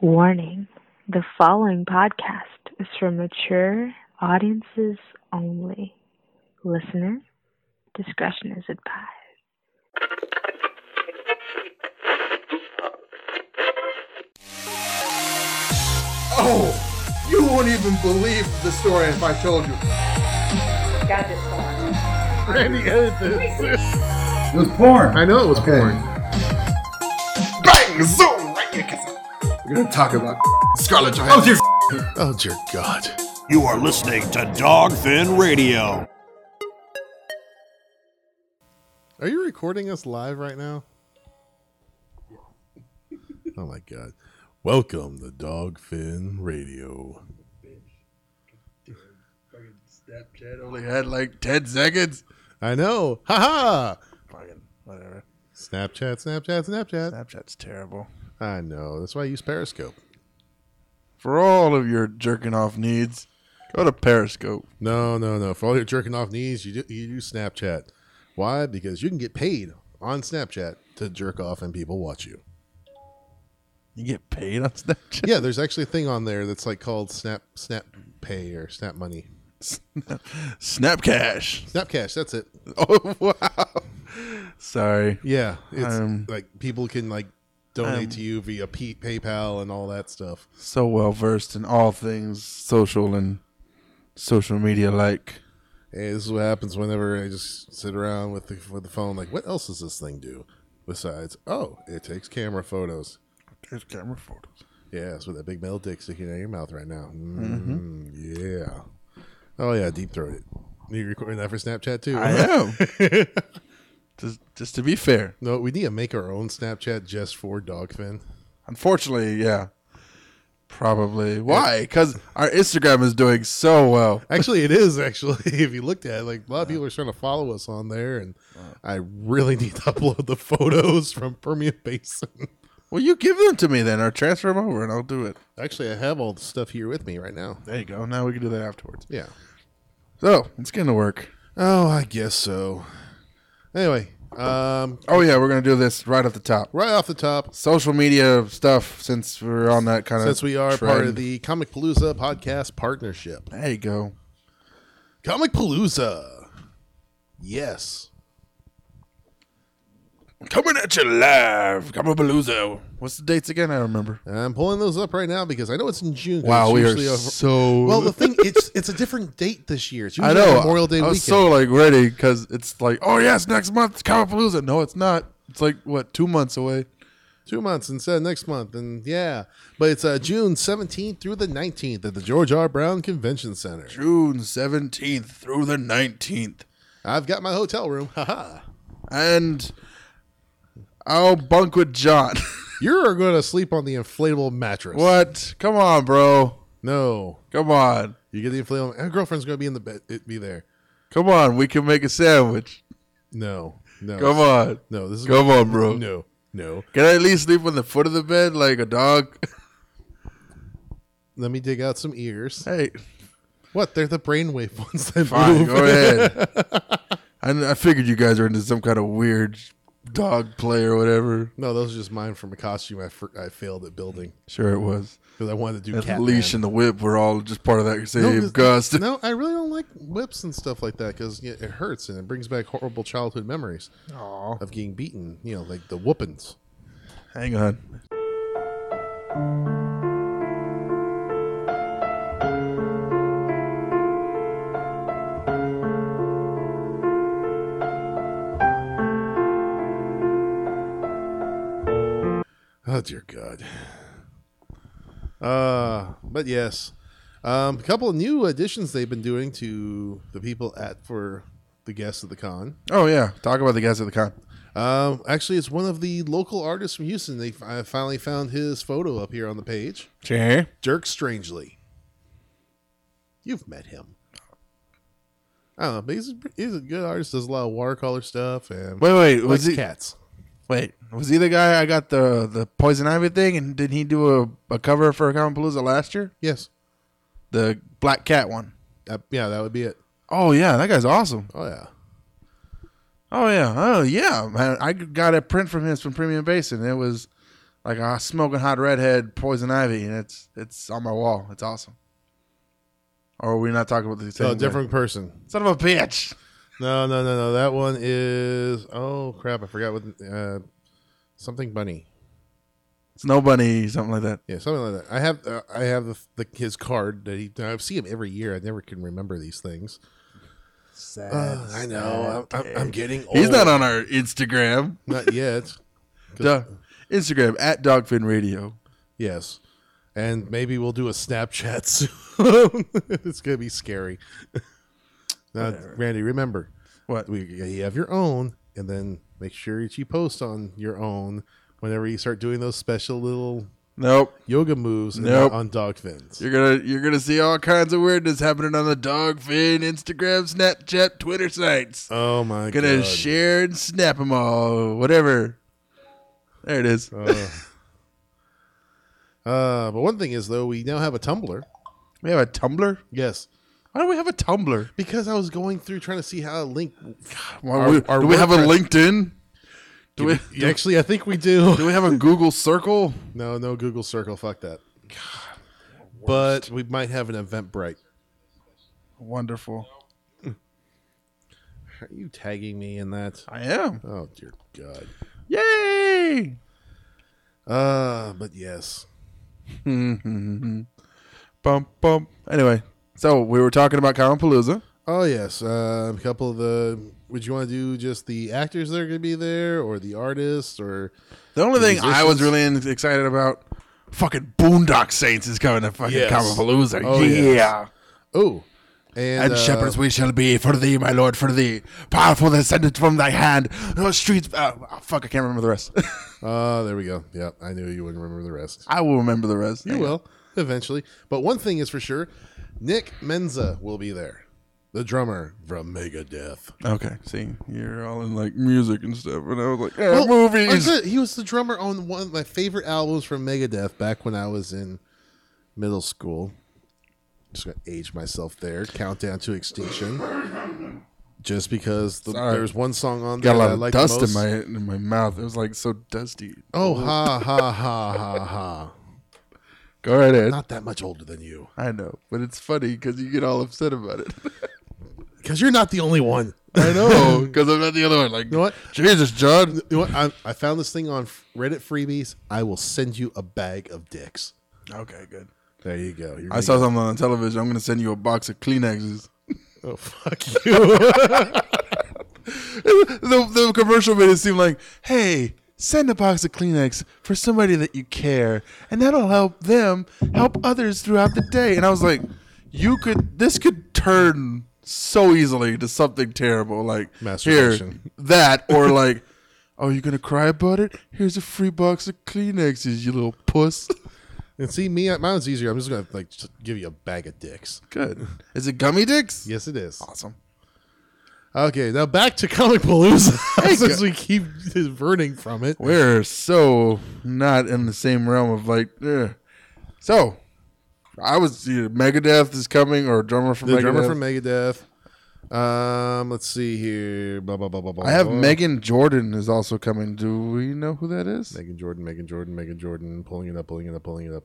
Warning the following podcast is for mature audiences only. Listener discretion is advised. Oh, you won't even believe the story if I told you. Got this one. Randy edited this. It was porn. I know it was Okay. porn. Bang! Zoom! Right in your kiss. We're gonna talk about Scarlett Johansson. Oh, oh dear God. You are listening to Dogfin Radio. Are you recording us live right now? Oh my God. Welcome to Dogfin Radio. Snapchat only had like 10 seconds. I know. Ha ha. Fucking whatever. Snapchat, Snapchat, Snapchat. Snapchat's terrible. I know. That's why I use Periscope. For all of your jerking off needs, go to Periscope. No, no, no. For all your jerking off needs, you do, you use Snapchat. Why? Because you can get paid on Snapchat to jerk off and people watch you. You get paid on Snapchat. Yeah, there's actually a thing on there that's like called Snap Snap Pay or Snap Money. Snap Cash. Snap Cash. that's it. Oh wow. Sorry. Yeah, it's Um, like people can like donate um, to you via P- PayPal and all that stuff. So well versed in all things social and social media like. Hey, this is what happens whenever I just sit around with the with the phone. Like, what else does this thing do besides? Oh, it takes camera photos. There's camera photos. Yeah, it's with that big metal dick sticking out of your mouth right now. Mm, Yeah. Oh yeah, deep throat it. You recording that for Snapchat too? I am. just, just to be fair. No, we need to make our own Snapchat just for Dogfin. Unfortunately, yeah. Probably. Why? Because our Instagram is doing so well. Actually, it is. Actually, if you looked at it, like a lot of people are trying to follow us on there, and I really need to upload the photos from Permian Basin. Well, you give them to me then, or transfer them over, and I'll do it. Actually, I have all the stuff here with me right now. There you go. Now we can do that afterwards. Yeah. So let's get into work. Oh, I guess so. Anyway, um, Oh yeah, we're gonna do this right at the top. right off the top, Social media stuff, since we're on that kind of. since we are part of the Comic Palooza podcast partnership, There you go. Comic Palooza. Yes. Coming at you live, Comicpalooza. What's the dates again? I don't remember. I'm pulling those up right now because I know it's in June. 'cause Wow, it's we are usually over- so. Well, the thing it's it's a different date this year. It's I usually know. Memorial Day I weekend. was so like ready because it's like, oh yes, next month Comicpalooza. No, it's not. It's like what two months away. two months instead of next month, and yeah, but it's uh, June 17th through the 19th at the George R. Brown Convention Center. June seventeenth through the nineteenth, I've got my hotel room. Haha. and I'll bunk with John. You're going to sleep on the inflatable mattress. what? Come on, bro. No, Come on. you get the inflatable. My girlfriend's going to be in the bed. It be there. Come on. We can make a sandwich. No, no. Come on. No, this is Come on, bro. No, no. Can I at least sleep on the foot of the bed like a dog? Let me dig out some ears. hey, What? They're the brainwave ones that fine. move. Go ahead. I, I figured you guys are into some kind of weird dog play or whatever. No, those are just mine from a costume I, fr- I failed at building Sure, it was. because I wanted to do the leash and the whip were all just part of that same No, gust. No, I really don't like whips and stuff like that because it hurts and it brings back horrible childhood memories Aw. of getting beaten. You know, like the whoopings. Hang on. Oh dear God. Uh, but yes, um, a couple of new additions they've been doing to the people at for the guests of the con. Oh yeah, talk about the guys at the con. Um, actually, it's one of the local artists from Houston. They I finally found his photo up here on the page. Sure. Dirk Strangely. You've met him. I don't know, but he's a, he's a good artist. Does a lot of watercolor stuff and Wait, wait, was he? cats. Wait, was he the guy I got the the poison ivy thing? And did he do a, a cover for Palooza last year? Yes. The black cat one. Uh, yeah, that would be it. Oh yeah, that guy's awesome. Oh yeah. Oh yeah, oh yeah, man. I got a print from his from Permian Basin. It was like a smoking hot redhead, poison ivy, and it's it's on my wall. It's awesome. Or are we not talking about the same? Guy? different person. Son of a bitch. No, no, no, no. That one is. Oh crap! I forgot what. Uh, something bunny. Snow bunny, something like that. Yeah, something like that. I have. Uh, I have the, the his card that he. I see him every year. I never can remember these things. Sad. Uh, I know. I'm, I'm, I'm getting. Old. He's not on our Instagram. Not yet. Duh. Instagram at Dogfin Radio. Yes. And maybe we'll do a Snapchat soon. it's gonna be scary. Now, Randy, remember, What? we you have your own, and then make sure that you post on your own whenever you start doing those special little Nope. yoga moves Nope. on dog fins. You're gonna you're gonna see all kinds of weirdness happening on the Dogfin Instagram, Snapchat, Twitter sites. Oh my gonna god! share and snap them all. Whatever. There it is. uh, uh, but one thing is though, we now have a Tumblr. We have a Tumblr. Yes, Why do we have a Tumblr? because I was going through trying to see how to link. Why, Our- we- our do we have a WordPress- LinkedIn? Do we Yeah, Actually, I think we do. do we have a Google Circle? No, no Google Circle. Fuck that. but we might have an Eventbrite. Wonderful. Are you tagging me in that? I am. Oh dear God. Yay! Uh, but yes. bump bump. Anyway, so we were talking about Palooza. Oh yes. Uh, a couple of the. Would you want to do just the actors that are going to be there, or the artists, or The only The thing I was really in- excited about, fucking Boondock Saints is coming to fucking Yes. Palooza. Oh, yeah. yes. oh, and, And uh, shepherds we shall be for thee, my lord, for thee. Powerful descendant from thy hand. No streets. Uh, oh, fuck, I can't remember the rest. Oh, there we go. Yeah, I knew you wouldn't remember the rest. I will remember the rest. You will eventually. But one thing is for sure, Nick Menza will be there, the drummer from Megadeth. Okay, see, you're all in like music and stuff, and I was like, yeah, Well, movies. he was the drummer on one of my favorite albums from Megadeth back when I was in middle school. Just gonna age myself there. Countdown to Extinction. Just because the, Sorry. there's one song on there Got a lot that I of like dust in my in my mouth. It was like so dusty. Oh ha ha ha ha ha! Go right ahead. Not that much older than you, I know, but it's funny because you get all upset about it. because you're not the only one. I know, because I'm not the other one. Like, You know what? Jesus, John. You know what? I, I found this thing on Reddit freebies. I will send you a bag of dicks. Okay, good. There you go. You're I saw something on television. I'm gonna send you a box of Kleenexes. Oh fuck you! the, the commercial made it seem like, hey, send a box of Kleenex for somebody that you care, and that'll help them help others throughout the day. And I was like, you could, this could turn so easily to something terrible, like here, that, or like, oh, you gonna cry about it? Here's a free box of Kleenexes, you little puss. and see me, mine's easier. I'm just gonna like just give you a bag of dicks. Good. Is it gummy dicks? Yes, it is. Awesome. Okay, now back to Comic Palooza. Since we keep diverting from it. We're so not in the same realm of like. ugh. So, I was either Megadeth is coming or drummer from The Megadeth. drummer from Megadeth. Um, let's see here. Blah blah blah blah blah. I have blah. Megan Jordan is also coming. Do we know who that is? Megan Jordan, Megan Jordan, Megan Jordan, pulling it up, pulling it up, pulling it up.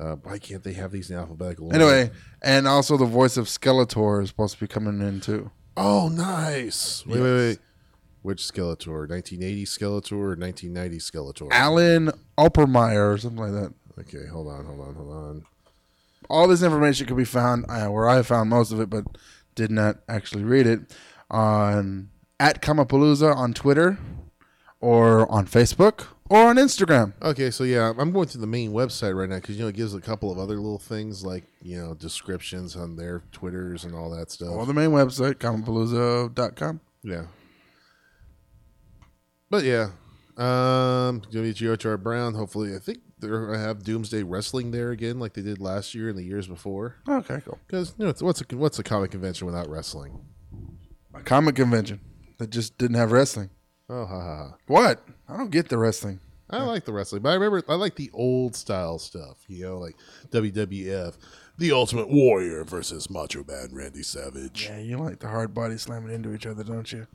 Uh, why can't they have these in alphabetical order? Anyway, and also the voice of Skeletor is supposed to be coming in too. Oh, nice. Wait, wait, wait. Which Skeletor? 1980 Skeletor or 1990 Skeletor? Alan Oppenheimer or something like that. Okay, hold on, hold on, hold on. All this information could be found uh, where I found most of it, but did not actually read it on at Comicpalooza on Twitter or on Facebook or on Instagram. Okay, so yeah, I'm going to the main website right now because you know it gives a couple of other little things like you know descriptions on their Twitters and all that stuff. Or the main website, comicpalooza.com. Yeah. But yeah, um, WGOHR Brown. Hopefully, I think they're gonna have Doomsday Wrestling there again, like they did last year and the years before. Okay, cool. Because you know, what's a what's a comic convention without wrestling? A comic convention that just didn't have wrestling. Oh, ha ha ha. What? I don't get the wrestling. I like the wrestling, but I remember I like the old style stuff. You know, like WWF, The Ultimate Warrior versus Macho Man Randy Savage. Yeah, you like the hard body slamming into each other, don't you?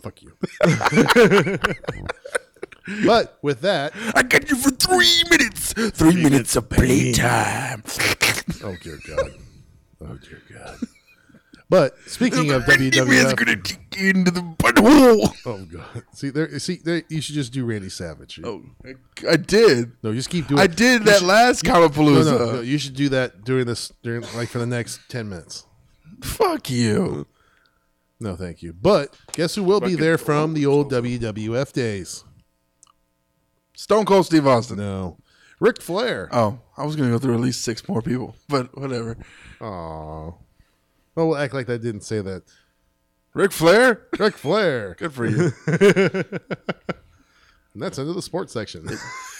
Fuck you. But with that, I got you for three minutes. Three minutes of playtime. oh dear God, oh dear God. But speaking of WWF, gonna kick into the butthole. oh God, see there, see there, you should just do Randy Savage. Oh, I, I did. No, you just keep doing. It. I did you that should- last No, no, no, you should do that during this, during like for the next ten minutes. Fuck you. No, thank you. But guess who will be there from the old WWF days? Stone Cold Steve Austin. No, Ric Flair. Oh, I was gonna go through at least six more people, but whatever. Aw. Well, we'll act like I didn't say that. Ric Flair. Ric Flair. Good for you. And that's under the sports section.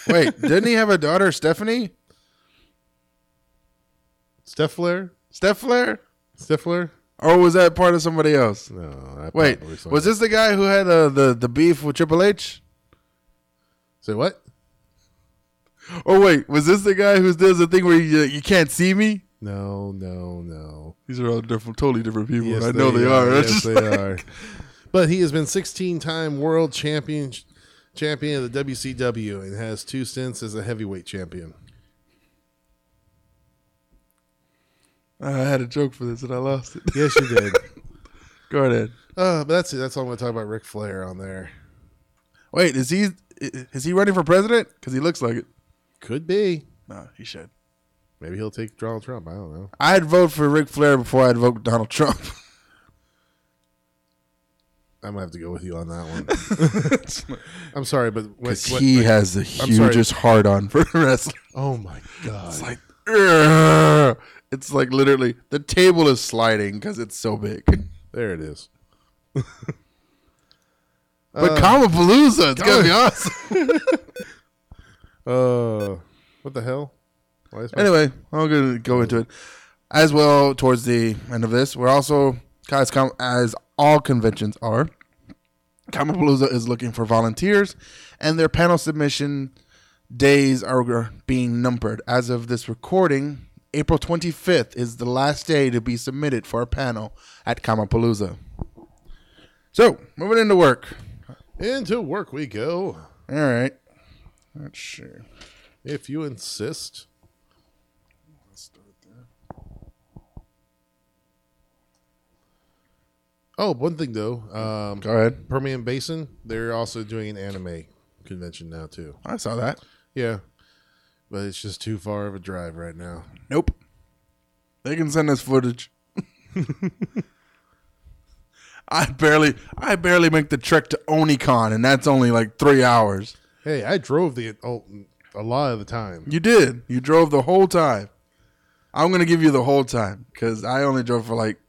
Wait, didn't he have a daughter, Stephanie? Steph Flair? Steph Flair? Steph Flair? Or was that part of somebody else? No. I Wait, was that. this the guy who had uh, the the beef with Triple H? Say what? Oh wait, was this the guy who does the thing where you you can't see me? No, no, no. These are all different, totally different people. Yes, I know they, are. It's Yes, they like- are. But he has been 16-time world champion champion of the WCW and has two stints as a heavyweight champion. I had a joke for this and I lost it. Yes, you did. Go ahead. uh, but that's it. That's all I'm going to talk about. Ric Flair on there. Wait, is he is he running for president? Because he looks like it. Could be. No, he should. Maybe he'll take Donald Trump. I don't know. I'd vote for Ric Flair before I'd vote Donald Trump. I might have to go with you on that one. I'm sorry, but what, Because what- he like- has the hugest heart on for wrestling. Oh my god! It's like, "Ugh." it's like literally the table is sliding because it's so big. there it is. But Comicpalooza, it's gonna be awesome. Uh, what the hell? Anyway, I'm gonna go into it as well. Towards the end of this, we're also guys, com- as all conventions are, Comicpalooza is looking for volunteers, and their panel submission days are being numbered. As of this recording, April 25th is the last day to be submitted for a panel at Comicpalooza. So, moving into work. Into work we go, All right. Let's see. if you insist. Oh, one thing though, um, Go ahead. Permian Basin, they're also doing an anime convention now too. I saw that. Yeah, but it's just too far of a drive right now. Nope. They can send us footage. I barely, I barely make the trek to Onicon, and that's only like three hours. Hey, I drove the oh, a lot of the time. You did. You drove the whole time. I'm gonna give you the whole time because I only drove for like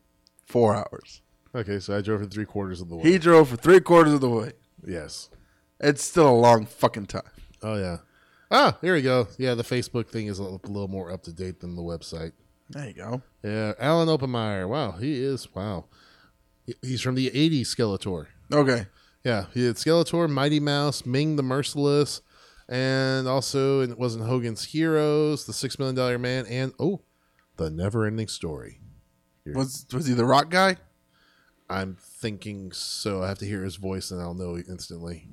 four hours. Okay, so I drove for three quarters of the way. He drove for three quarters of the way. yes. It's still a long fucking time. Oh yeah. Ah, here we go. Yeah, the Facebook thing is a little, more up to date than the website. There you go. Yeah, Alan Oppenheimer. Wow, he is. Wow, he's from the '80s Skeletor. Okay. Yeah, he did Skeletor, Mighty Mouse, Ming the Merciless, and also it wasn't Hogan's Heroes, the Six Million Dollar Man, and oh, the Never Ending Story. Was was he the rock guy? I'm thinking so. I have to hear his voice and I'll know instantly.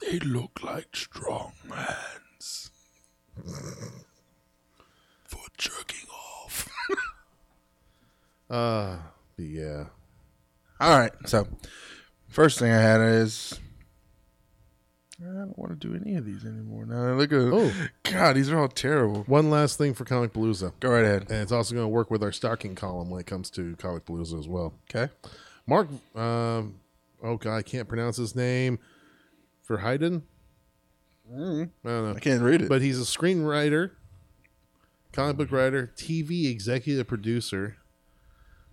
They look like strong hands for jerking off. Uh, but yeah. All right. So, first thing I had is I don't want to do any of these anymore. Now look at Oh. God, these are all terrible. One last thing for Comic Palooza. Go right ahead. And it's also going to work with our stocking column when it comes to Comic Palooza as well. Okay. Mark, um, oh God, I can't pronounce his name. Verheiden? I don't know. I can't read it. But he's a screenwriter, comic book writer, TV executive producer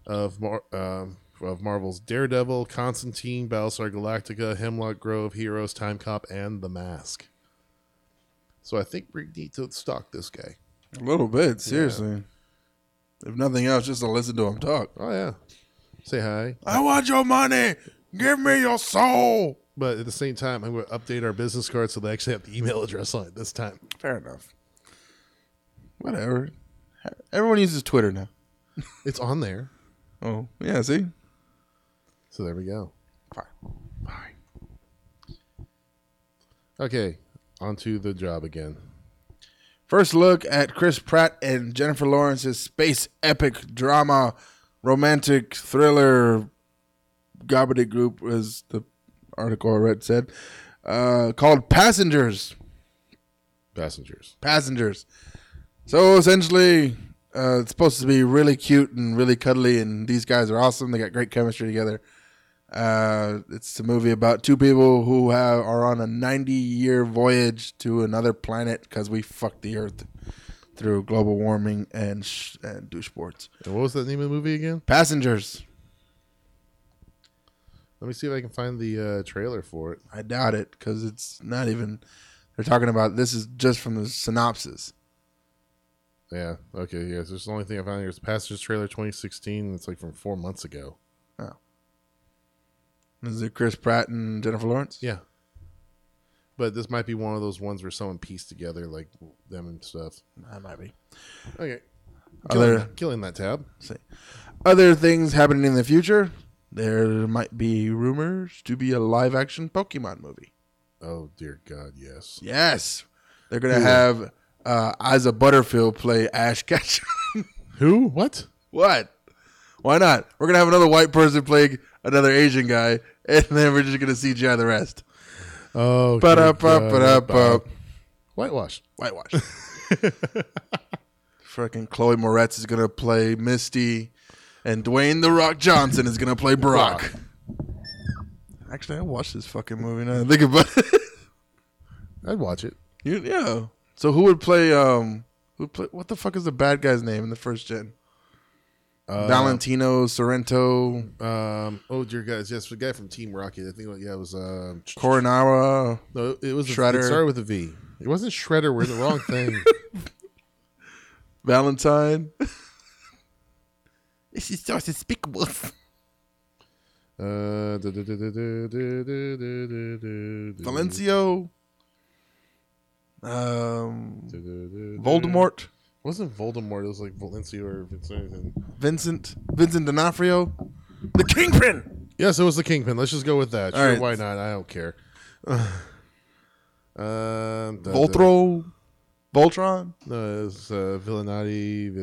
of Mar- um, of Marvel's Daredevil, Constantine, Battlestar Galactica, Hemlock Grove, Heroes, Time Cop, and The Mask. So I think we need to stock this guy. a little bit, seriously. If nothing else, just to listen to him talk. Oh yeah, say hi. I want your money. Give me your soul. But at the same time, I'm going to update our business card so they actually have the email address on it this time. Fair enough. Whatever. Everyone uses Twitter now. It's on there. Oh, yeah, see? So there we go. Fine. Fine. Okay, onto the job again. First look at Chris Pratt and Jennifer Lawrence's space epic drama, romantic thriller, gobbledygook, as the article I read said, uh, called Passengers. Passengers. Passengers. So essentially, uh, it's supposed to be really cute and really cuddly, and these guys are awesome. They got great chemistry together. Uh, it's a movie about two people who have, are on a 90 year voyage to another planet because we fucked the Earth through global warming and, sh- and douche sports. And what was the name of the movie again? Passengers. Let me see if I can find the uh, trailer for it. I doubt it because it's not even. They're talking about this is just from the synopsis. Yeah. Okay. Yes. This is the only thing I found here. It's Passengers trailer 2016. It's like from four months ago. Is it Chris Pratt and Jennifer Lawrence? Yeah. But this might be one of those ones where someone pieced together like them and stuff. That might be. Okay. Killing, that, killing that tab. Other things happening in the future. There might be rumors to be a live action Pokemon movie. Oh dear God, yes. Yes. They're going to have uh, Asa Butterfield play Ash Ketchum. Who? What? what? Why not? We're going to have another white person play another Asian guy, and then we're just going to CGI the rest. Oh, But up, up, but up, up. Whitewash. Whitewash. Freaking Chloe Moretz is going to play Misty, and Dwayne The Rock Johnson is going to play Brock. Actually, I watched this fucking movie now. I Think about it. I'd watch it. You- yeah. So who would play? Um, who would play? What the fuck is the bad guy's name in the first gen? Uh, Valentino Sorrento. Um, oh dear guys, yes, the guy from Team Rocket. I think yeah, it was uh, Coronara. No, it was Shredder. A, it started with a V. It wasn't Shredder. We're the wrong thing. Valentine. this is so despicable. Uh, Valencio. Um, Voldemort. It wasn't Voldemort. It was like Valencia or Vincent. Vincent. Vincent D'Onofrio. The Kingpin. Yes, it was the Kingpin. Let's just go with that. All Sure, right. why not? I don't care. um, da- Voltro. Voltron. No, it's uh, Villanati.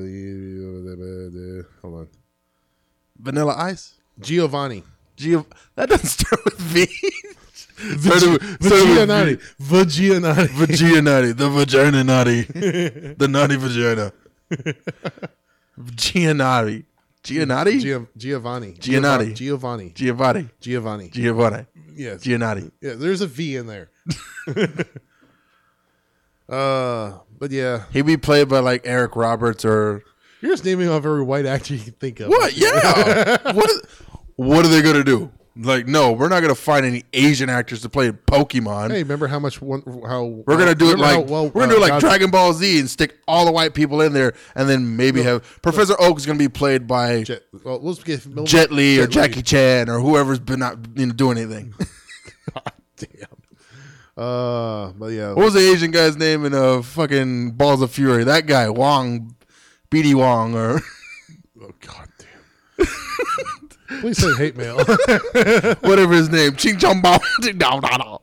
Hold on. Vanilla Ice. Giovanni. Gio- that doesn't start with V. Started with- started with Vagianati. V. Vagianati. Vagianati, the vagina naughty, the naughty vagina. Giannotti, Giannotti, Gia- Giovanni. Giannotti. Giovanni. Giovanni, Giovanni. Giovanni, Yes. Giannotti. Yeah, there's a V in there. uh, but yeah, He'd be played by like Eric Roberts or you're just naming off every white actor you can think of. what? Yeah. what? What are they gonna do? Like, no, we're not gonna find any Asian actors to play Pokemon. Hey, remember how much one? How We're gonna do it like how well, we're gonna uh, do it like God- Dragon Ball Z and stick all the white people in there, and then maybe have Professor Oak is gonna be played by Jet, well, let's get Jet Li or Jet. Jackie Chan or whoever's been not you know, doing anything. God Damn. Uh, but yeah, what was the Asian guy's name in uh fucking Balls of Fury? That guy Wong, BD Wong, or oh god damn. Please send hate mail. whatever his name, Ching Chong Bao. Ding dong dong dong.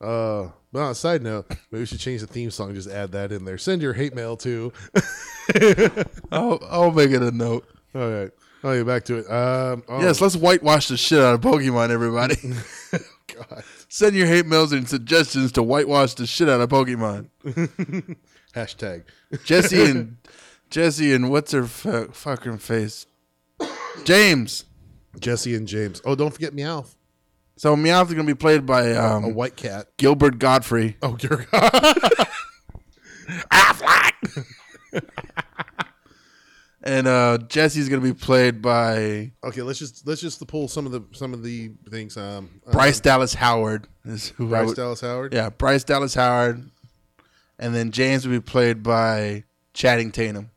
uh, but on a side note, maybe we should change the theme song. Just add that in there. Send your hate mail to. I'll, I'll make it a note. All right. Oh, yeah, back to it. Um, oh, Yes, let's whitewash the shit out of Pokemon, everybody. God. Send your hate mails and suggestions to whitewash the shit out of Pokemon. Hashtag. Jesse and Jesse and what's her fu- fucking face? James. Jesse and James. Oh, don't forget Meowth, So Meowth is gonna be played by um, a white cat. Gilbert Gottfried. Oh, dear And uh, Jesse's gonna be played by Okay, let's just let's just pull some of the some of the things. Um, Bryce um, Dallas Howard. Is who Bryce would- Dallas Howard. Yeah, Bryce Dallas Howard. And then James will be played by Channing Tatum.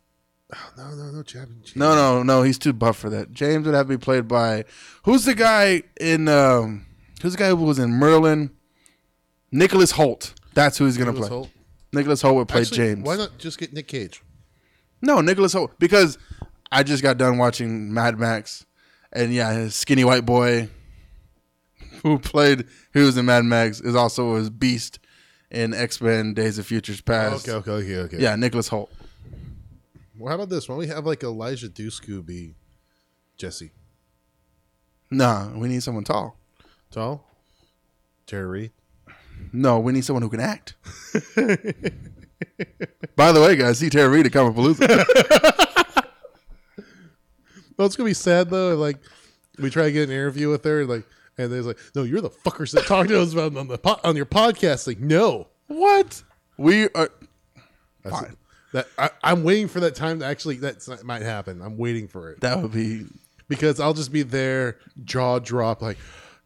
No, no, no, Chapman. No, no, no, he's too buff for that. James would have to be played by who's the guy in um who's the guy who was in Merlin? Nicholas Hoult. That's who he's gonna Nicholas play. Hoult. Nicholas Hoult would play Actually, James. Why not just get Nick Cage? No, Nicholas Hoult because I just got done watching Mad Max, and yeah, his skinny white boy who played who was in Mad Max is also his beast in X Men Days of Futures Past. Okay, okay, okay, okay. Yeah, Nicholas Hoult. Well, how about this? Why don't we have like Eliza Dushku be Jesse? Nah, we need someone tall. Tall? Tara Reid? No, we need someone who can act. By the way, guys, see Tara Reid at Comicpalooza. Well, it's gonna be sad though. Like we try to get an interview with her, like, and there's like, no, you're the fuckers that talked to us about on the po- on your podcast. Like, no, what? We are. That's Fine. That I, I'm waiting for that time to actually that might happen. I'm waiting for it That would be. because I'll just be there, jaw drop, like,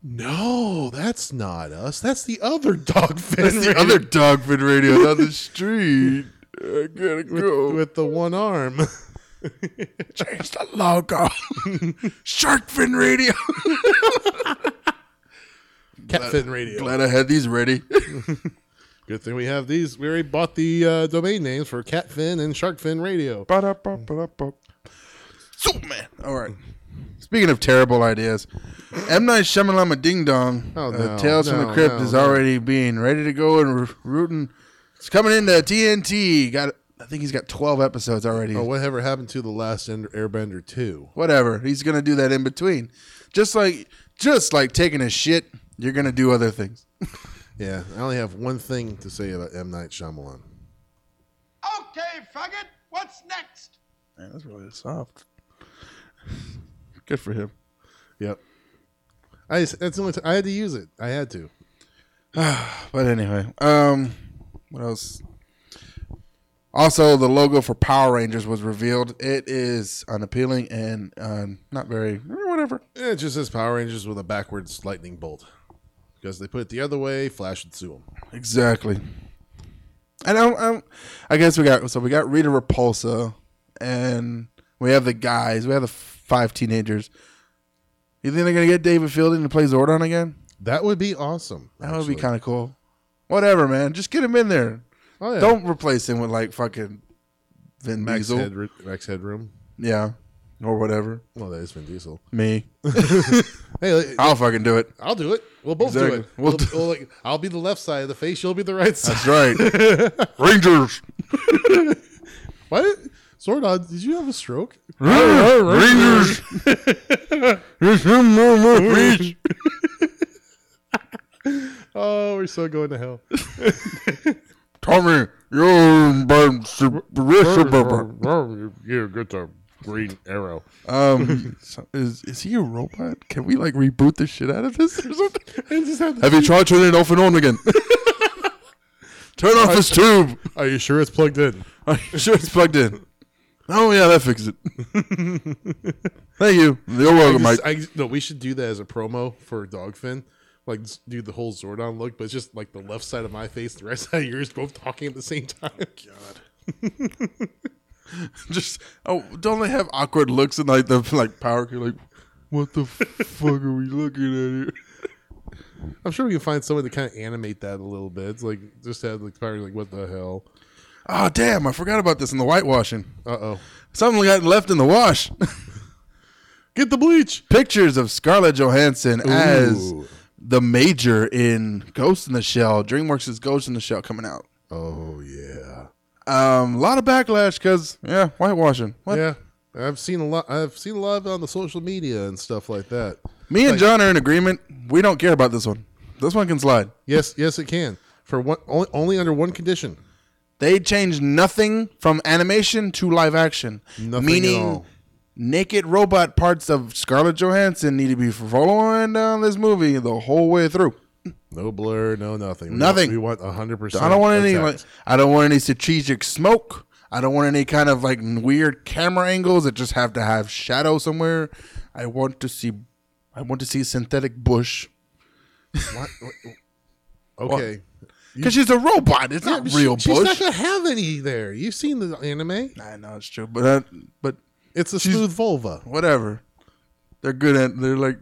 no, that's not us. That's the other dog fin. That's the radio other dogfin radio down the street. I gotta go. with, with the one arm. Change the logo. Sharkfin radio. Catfin radio. Glad I had these ready. Good thing we have these. We already bought the uh, domain names for Catfin and Sharkfin Radio. Ba-da-ba-ba-da-ba. Superman. All right. Speaking of terrible ideas, M Night Shyamalama Ding Dong, Oh, uh, no, Tales from no, the Crypt no, is no. already being ready to go and r- rooting. It's coming into TNT. Got, I think he's got twelve episodes already. Oh, whatever happened to the last End- Airbender 2? Whatever. He's gonna do that in between, just like just like taking a shit. You're gonna do other things. Yeah, I only have one thing to say about M. Night Shyamalan. Okay, faggot, what's next? Man, that's really soft. Good for him. Yep. I just, that's the only time I had to use it. I had to. But anyway, um, what else? Also, the logo for Power Rangers was revealed. It is unappealing and uh, not very eh, whatever. It just says Power Rangers with a backwards lightning bolt. Because they put it the other way, Flash would sue them. Exactly. And I, I, I guess we got so we got Rita Repulsa, and we have the guys. We have the five teenagers. You think they're gonna get David Fielding to play Zordon again? That would be awesome. That would be kind of cool. Whatever, man. Just get him in there. Oh, yeah. Don't replace him with like fucking Vin Max, Diesel. Head, Max Headroom. Yeah. Or whatever. Well, that is Vin Diesel. Me. Hey, like, I'll fucking do it. I'll do it. We'll both Exactly. do it. We'll We'll, do- we'll, like, I'll be the left side of the face. You'll be the right side. That's right. Rangers. Why did Zordon? Did you have a stroke? Rangers. Oh, we're so going to hell. Tommy, you're you get the green arrow. Um, so is is he a robot? Can we like reboot the shit out of this or something? Have you tried turning it off and on again? Turn off this tube. Are you sure it's plugged in? Are you sure it's plugged in? Oh yeah, that fixes it. Thank you. You're I welcome, Mike. I just- no, we should do that as a promo for Dogfin. Like, s- do the whole Zordon look, but it's just like the left side of my face, the right side of yours, both talking at the same time. God. Just oh, don't they have awkward looks and like the like power? You're like, what the fuck are we looking at here? I'm sure we can find someone to kind of animate that a little bit. It's like, just have like, power. like, what the hell? Oh damn, I forgot about this in the whitewashing. Uh oh. Something got left in the wash. Get the bleach. Pictures of Scarlett Johansson as the Major in Ghost in the Shell. DreamWorks' Ghost in the Shell coming out. Oh, yeah. Um, a lot of backlash because yeah, whitewashing. What? Yeah. I've seen a lot. I've seen a lot of it on the social media and stuff like that. Me and Like- John are in agreement. We don't care about this one. This one can slide. Yes, yes, it can. For one, only, only under one condition. They changed nothing from animation to live action. Nothing at meaning all. naked robot parts of Scarlett Johansson need to be following down this movie the whole way through. No blur, no nothing. We Nothing. Want, we want hundred percent. I don't want any like I don't want any strategic smoke. I don't want any kind of like weird camera angles that just have to have shadow somewhere. I want to see I want to see synthetic bush Okay. because she's a robot. It's not She- real she's bush. not gonna have any there. You've seen the anime. I know it's true, but uh, but It's a smooth vulva. whatever. They're good at. They're like.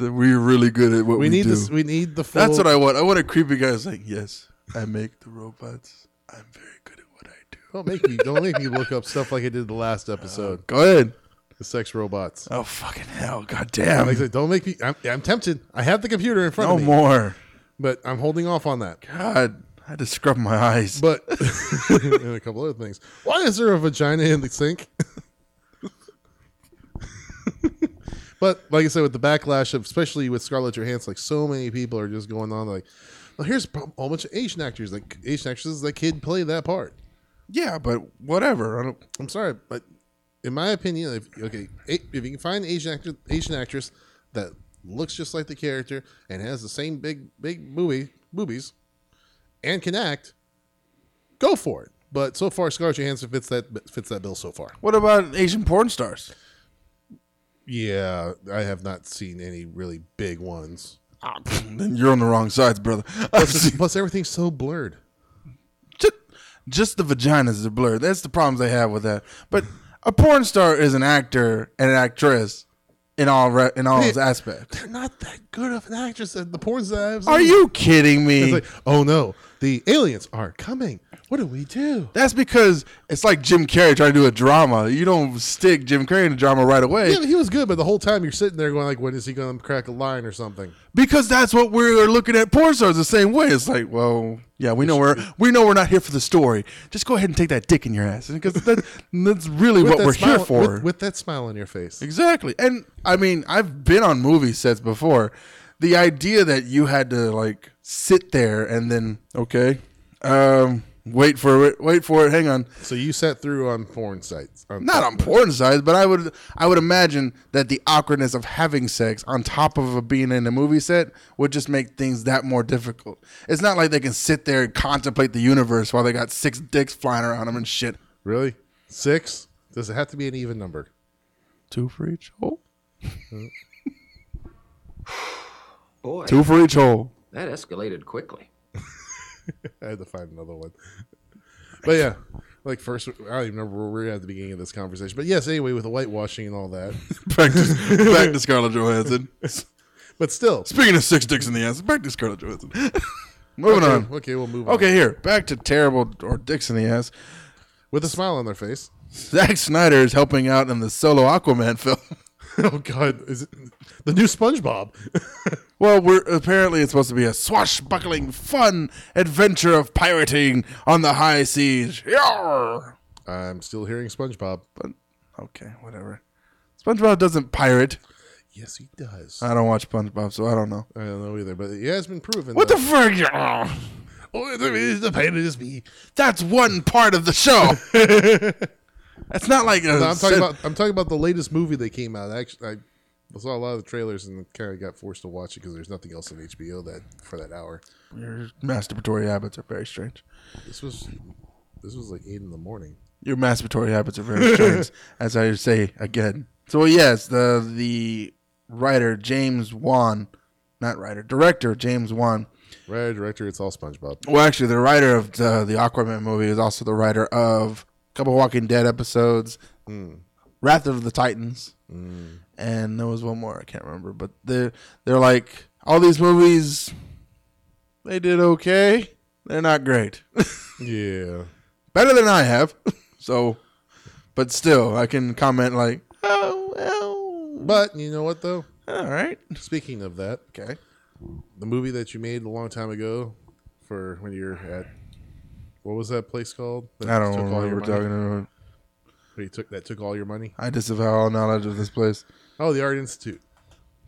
We're really good at what we, We need do. this. We need the. Full, That's what I want. I want a creepy guy who's like, yes, I make the robots. I'm very good at what I do. Don't make me. Don't make me look up stuff like I did the last episode. Go ahead. The sex robots. Oh fucking hell! God damn! Like don't make me. I'm, I'm tempted. I have the computer in front no of me, No more. but I'm holding off on that. God, I had to scrub my eyes. But and a couple other things. Why is there a vagina in the sink? but like I said, with the backlash of especially with Scarlett Johansson, like so many people are just going on like, well, here's a whole bunch of Asian actors, like Asian actresses that kid play that part. yeah, but whatever. I don't, I'm sorry, but in my opinion, if okay, if you can find an Asian actor, Asian actress that looks just like the character and has the same big big booby boobies and can act, go for it. But so far, Scarlett Johansson fits that fits that bill so far. what about Asian porn stars? Yeah, I have not seen any really big ones. Ah, then you're on the wrong sides, brother. Plus, everything's so blurred. just, just the vaginas are blurred. That's the problems they have with that. But a porn star is an actor and an actress in all re- in all aspects. They're not that good of an actress at the porn I've Are you kidding me? Like, oh no, the aliens are coming. What do we do? That's because it's like Jim Carrey trying to do a drama. You don't stick Jim Carrey in a drama right away Yeah, but he was good, but the whole time you're sitting there going like, when is he going to crack a line or something? because that's what we're looking at porn stars the same way. It's like, well, yeah, we know we're we know we're not here for the story. Just go ahead and take that dick in your ass because that, that's really what that we're smile, here for. With, with that smile on your face. Exactly. And I mean, I've been on movie sets before. The idea that you had to like sit there and then okay, um, wait for it, wait for it. Hang on, So you sat through on porn sites. On not on porn sites, but I would I would imagine that the awkwardness of having sex on top of a, being in a movie set would just make things that more difficult. It's not like they can sit there and contemplate the universe while they got six dicks flying around them and shit. Really? Six? Does it have to be an even number? Two for each hole. Boy, Two for each hole. That escalated quickly. I had to find another one. But yeah, like first, I don't even remember where we were at the beginning of this conversation. But yes, anyway, with the whitewashing and all that. Back to, back to Scarlett Johansson. But still, Speaking of six dicks in the ass, back to Scarlett Johansson. Moving okay, on. okay, we'll move on. Okay, here. Back to terrible or dicks in the ass. with a smile on their face. Zack Snyder is helping out in the solo Aquaman film. Oh God, is it the new SpongeBob? Well, we're apparently it's supposed to be a swashbuckling, fun adventure of pirating on the high seas. Yarr! I'm still hearing SpongeBob. But okay, whatever. SpongeBob doesn't pirate. Yes, he does. I don't watch SpongeBob, so I don't know. I don't know either, but yeah, it has been proven. What the that- fuck? Yarr! Oh, the, the pirate is me. That's one part of the show. That's not like a No, I'm talking about. I'm talking about the latest movie that came out. Actually, I saw a lot of the trailers and kind of got forced to watch it because there's nothing else on HBO that for that hour. Your masturbatory habits are very strange. This was this was like eight in the morning. Your masturbatory habits are very strange, as I say again. So yes, the the writer James Wan, not writer, director James Wan. Right, director. It's all SpongeBob. Well, actually, the writer of the, the Aquaman movie is also the writer of a couple Walking Dead episodes, hmm. Wrath of the Titans, hmm. And there was one more I can't remember. But they're they're like all these movies. They did okay. They're not great. Yeah. better than I have. So, but still, I can comment like, oh, well, But you know what though? all right, Speaking of that, okay. the movie that you made a long time ago for when you're at what was that place called? That I don't took know what your we're talking about. You took that took all your money. I disavow all knowledge of this place. Oh, the Art Institute.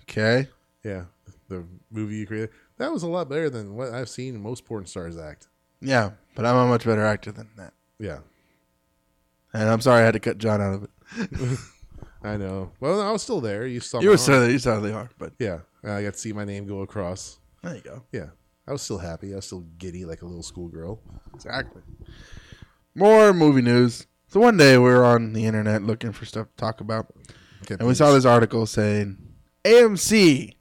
Okay, Yeah, the movie you created. That was a lot better than what I've seen most porn stars act. yeah, but I'm a much better actor than that. Yeah, And I'm sorry I had to cut John out of it. I know. Well, I was still there. You saw. You were arm. so you saw they are, but Yeah, I got to see my name go across. there you go. Yeah, I was still happy. I was still giddy like a little schoolgirl. Exactly. More movie news. So one day we were on the internet looking for stuff to talk about, Okay, and we saw this article saying AMC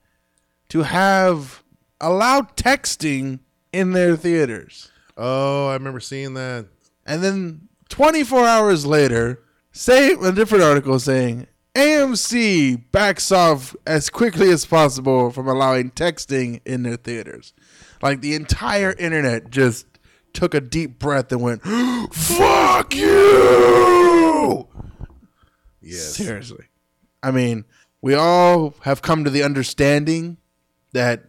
to have allowed texting in their theaters. Oh, I remember seeing that. And then 24 hours later, say a different article saying AMC backs off as quickly as possible from allowing texting in their theaters. Like the entire internet just took a deep breath and went, "Fuck you!" Yes. Seriously. I mean, we all have come to the understanding that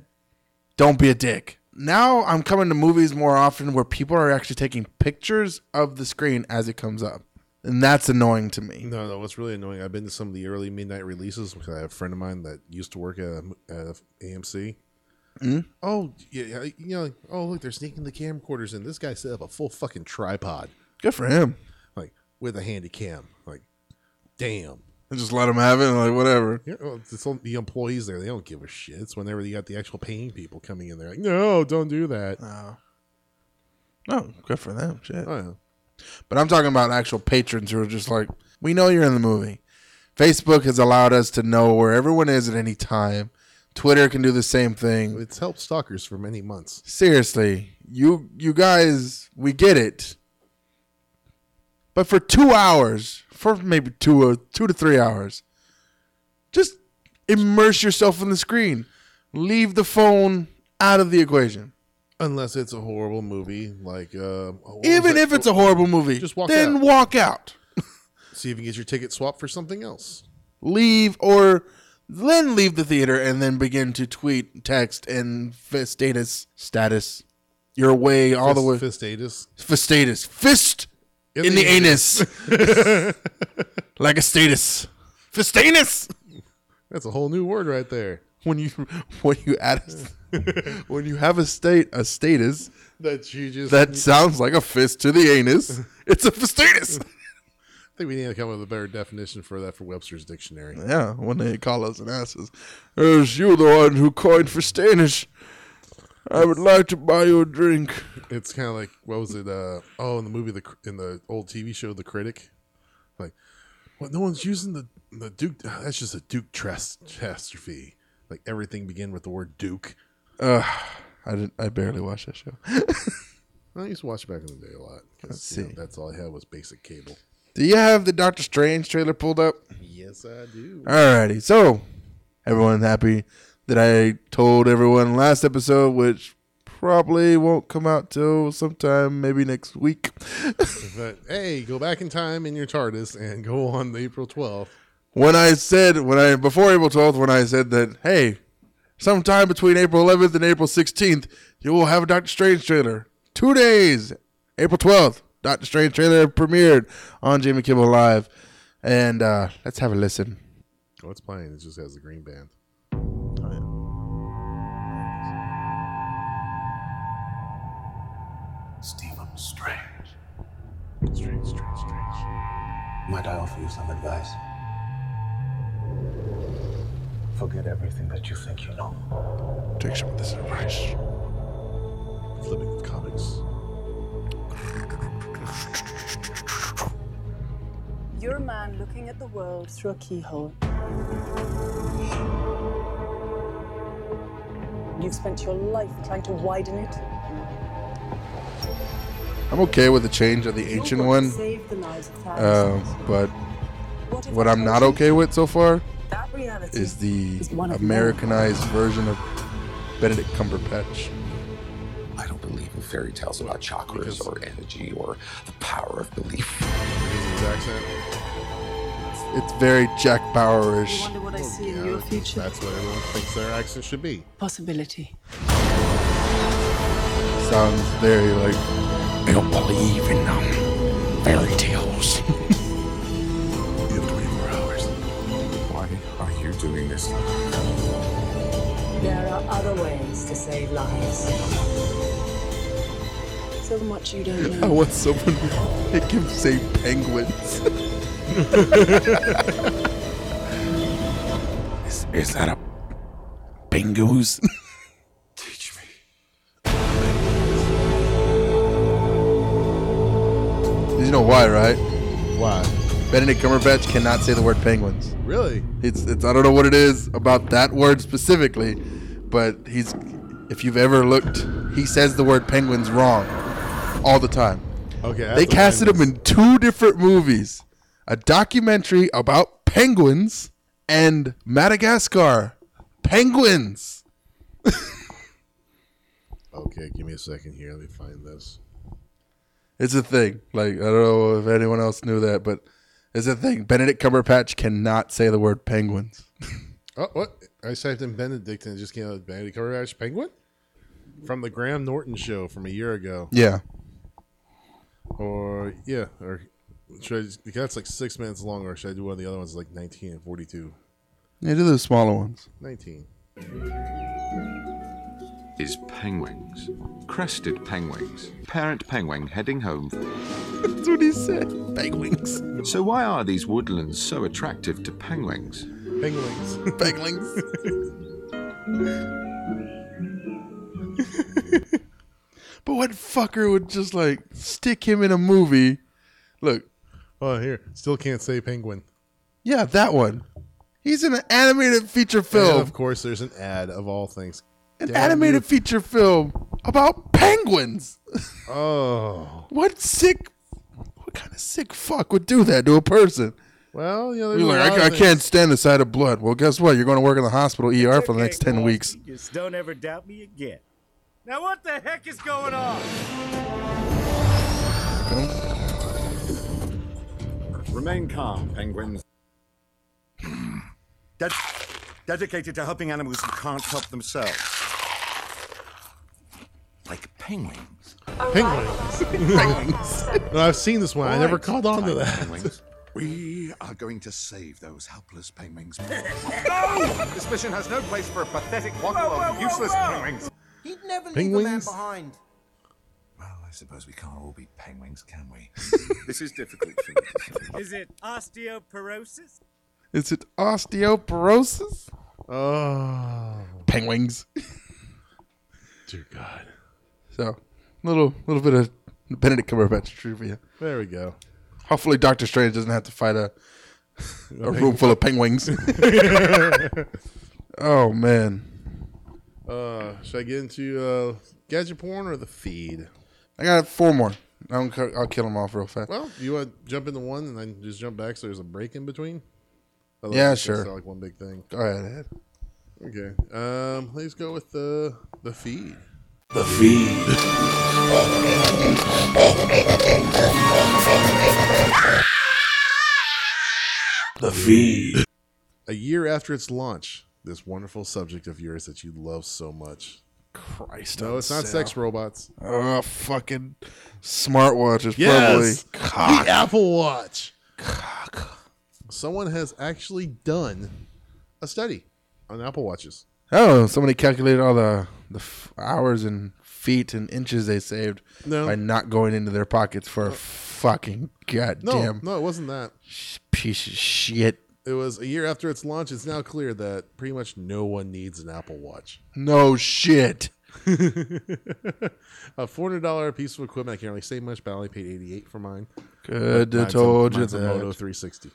don't be a dick. now I'm coming to movies more often where people are actually taking pictures of the screen as it comes up, and that's annoying to me. No, no. What's really annoying? I've been to some of the early midnight releases because I have a friend of mine that used to work at, at AMC. Hmm? Oh, yeah, yeah, you know, oh look, they're sneaking the camcorders in. This guy set up a full fucking tripod, Good for him. like with a handy cam. Like, damn. And just let them have it, and like whatever. You know, it's all, the employees there, they don't give a shit. It's whenever you got the actual paying people coming in they're like, no, don't do that. No, good for them. Shit. Oh, yeah. But I'm talking about actual patrons who are just like, we know you're in the movie. Facebook has allowed us to know where everyone is at any time. Twitter can do the same thing. It's helped stalkers for many months. Seriously, you you guys, we get it. But for two hours, for maybe two or two to three hours, just immerse yourself in the screen. Leave the phone out of the equation. Unless it's a horrible movie, like uh, Even if it's a horrible movie, Just walk then out. walk out. see if you can get your ticket swapped for something else. leave or then leave the theater and then begin to tweet, text, and status status your way all the way Fist status. for status fist in, the, anus, like a status. Fistanus That's a whole new word right there. when you when you add a, when you have a state a status That you just that sounds like a fist to the anus it's a fistanus I think we need to come up with a better definition for that for Webster's dictionary. yeah when they call us an asses. Is you the one who coined fistanus I would like to buy you a drink. It's kind of like what was it? Uh, oh, in the movie, the in the old TV show, The Critic. Like, what? No one's using the the Duke. That's just a Duke catastrophe. Like everything began with the word Duke. Ugh, I didn't. I barely watched that show. I used to watch it back in the day a lot. Let's you know, that's all I had was basic cable. Do you have the Doctor Strange trailer pulled up? Yes, I do. Alrighty. So, everyone happy that I told everyone last episode, which probably won't come out till sometime maybe next week. But hey, go back in time in your TARDIS and go on April twelfth. when I said when I before April 12th, when I said that, hey, sometime between April 11th and April 16th, you will have a Doctor Strange trailer. Two days, April 12th, Doctor Strange trailer premiered on Jimmy Kimmel Live, and uh, let's have a listen. What's playing? It just has the green band. Stephen Strange. Strange, strange, strange. Might I offer you some advice? Forget everything that you think you know. Take some of this advice. Flipping with comics. You're a man looking at the world through a keyhole. You've spent your life trying to widen it. I'm okay with the change of the ancient one, save the lives of um, thousands. but What I I'm not okay with so far is the is one of Americanized version of Benedict Cumberbatch. I don't believe in fairy tales about chakras or energy or the power of belief. His accent. It's very Jack You Bauerish. wonder what I see in your future? That's what everyone thinks their accent should be. Possibility. Sounds very like I don't believe in um, fairy tales. You have 24 hours. Why are you doing this? There are other ways to save lives. So much you don't I want someone to make him say penguins. Is, is that a bingo's? You know why, right? Why? Benedict Cumberbatch cannot say the word penguins. Really? It's it's I don't know what it is about that word specifically, but he's if you've ever looked, he says the word penguins wrong all the time. Okay. They casted him in two different movies. A documentary about penguins and Madagascar. Penguins. Okay, give me a second here. Let me find this. It's a thing. Like I don't know if anyone else knew that, but it's a thing. Benedict Cumberbatch cannot say the word penguins. Oh, what? I typed in Benedict and it just came out Benedict Cumberbatch Penguin? from the Graham Norton show from a year ago. Yeah. Or yeah, or should I just, that's like six minutes long, or should I do one of the other ones like nineteen and forty two? Yeah, do the smaller ones. Nineteen. Is penguins. Crested penguins. Parent penguin heading home. That's what he said. Penguins. So why are these woodlands so attractive to penguins? Penguins. Penguins. but what fucker would just like stick him in a movie? Look, oh, here. Still can't say penguin. yeah, that one. He's in an animated feature And film. of course, there's an ad of all things. An Damn animated feature film about penguins. Oh. What sick? What kind of sick fuck would do that to a person? Well, you know, you're like, I, I can't stand the sight of blood. Well, guess what? You're going to work in the hospital ER for the next ten weeks. Just don't ever doubt me again. Now what the heck is going on? Remain calm, penguins. Ded- dedicated to helping animals who can't help themselves. Like penguins. Penguins. Penguins. no, I've seen this one. I never Right. caught on to that. penguins. We are going to save those helpless penguins. This mission has no place for a pathetic waddle of useless penguins. He'd never leave a man Penguins? behind. Well, I suppose we can't all be penguins, can we? This is difficult for me to say. Is it osteoporosis? Is it osteoporosis? Oh, Penguins. dear God. So, little little bit of Benedict Cumberbatch trivia. There we go. Hopefully, Doctor Strange doesn't have to fight a a room full of penguins. oh man, Uh, should I get into uh, gadget porn or the feed? I got four more. I'll, I'll kill them off real fast. Well, you want to jump into one and then just jump back so there's a break in between? Otherwise Yeah, sure. Like one big thing. Go ahead. Okay. Um, let's go with the the feed. The feed. The feed. A year after its launch, this wonderful subject of yours that you love so much. Christ. No, it's not sale. sex robots. Oh, fucking smartwatch is Yes, probably cock. the Apple Watch. Someone has actually done a study on Apple Watches. Oh, somebody calculated all the the f- hours and feet and inches they saved No. by not going into their pockets for a fucking No, goddamn no, it wasn't that. piece of shit. It was a year after its launch. It's now clear that pretty much no one needs an Apple Watch. No shit. a four hundred dollar piece of equipment. I can't really say much, but I only paid eighty eight for mine. Good, But I mine's a- told you mine's a Moto that. three sixty.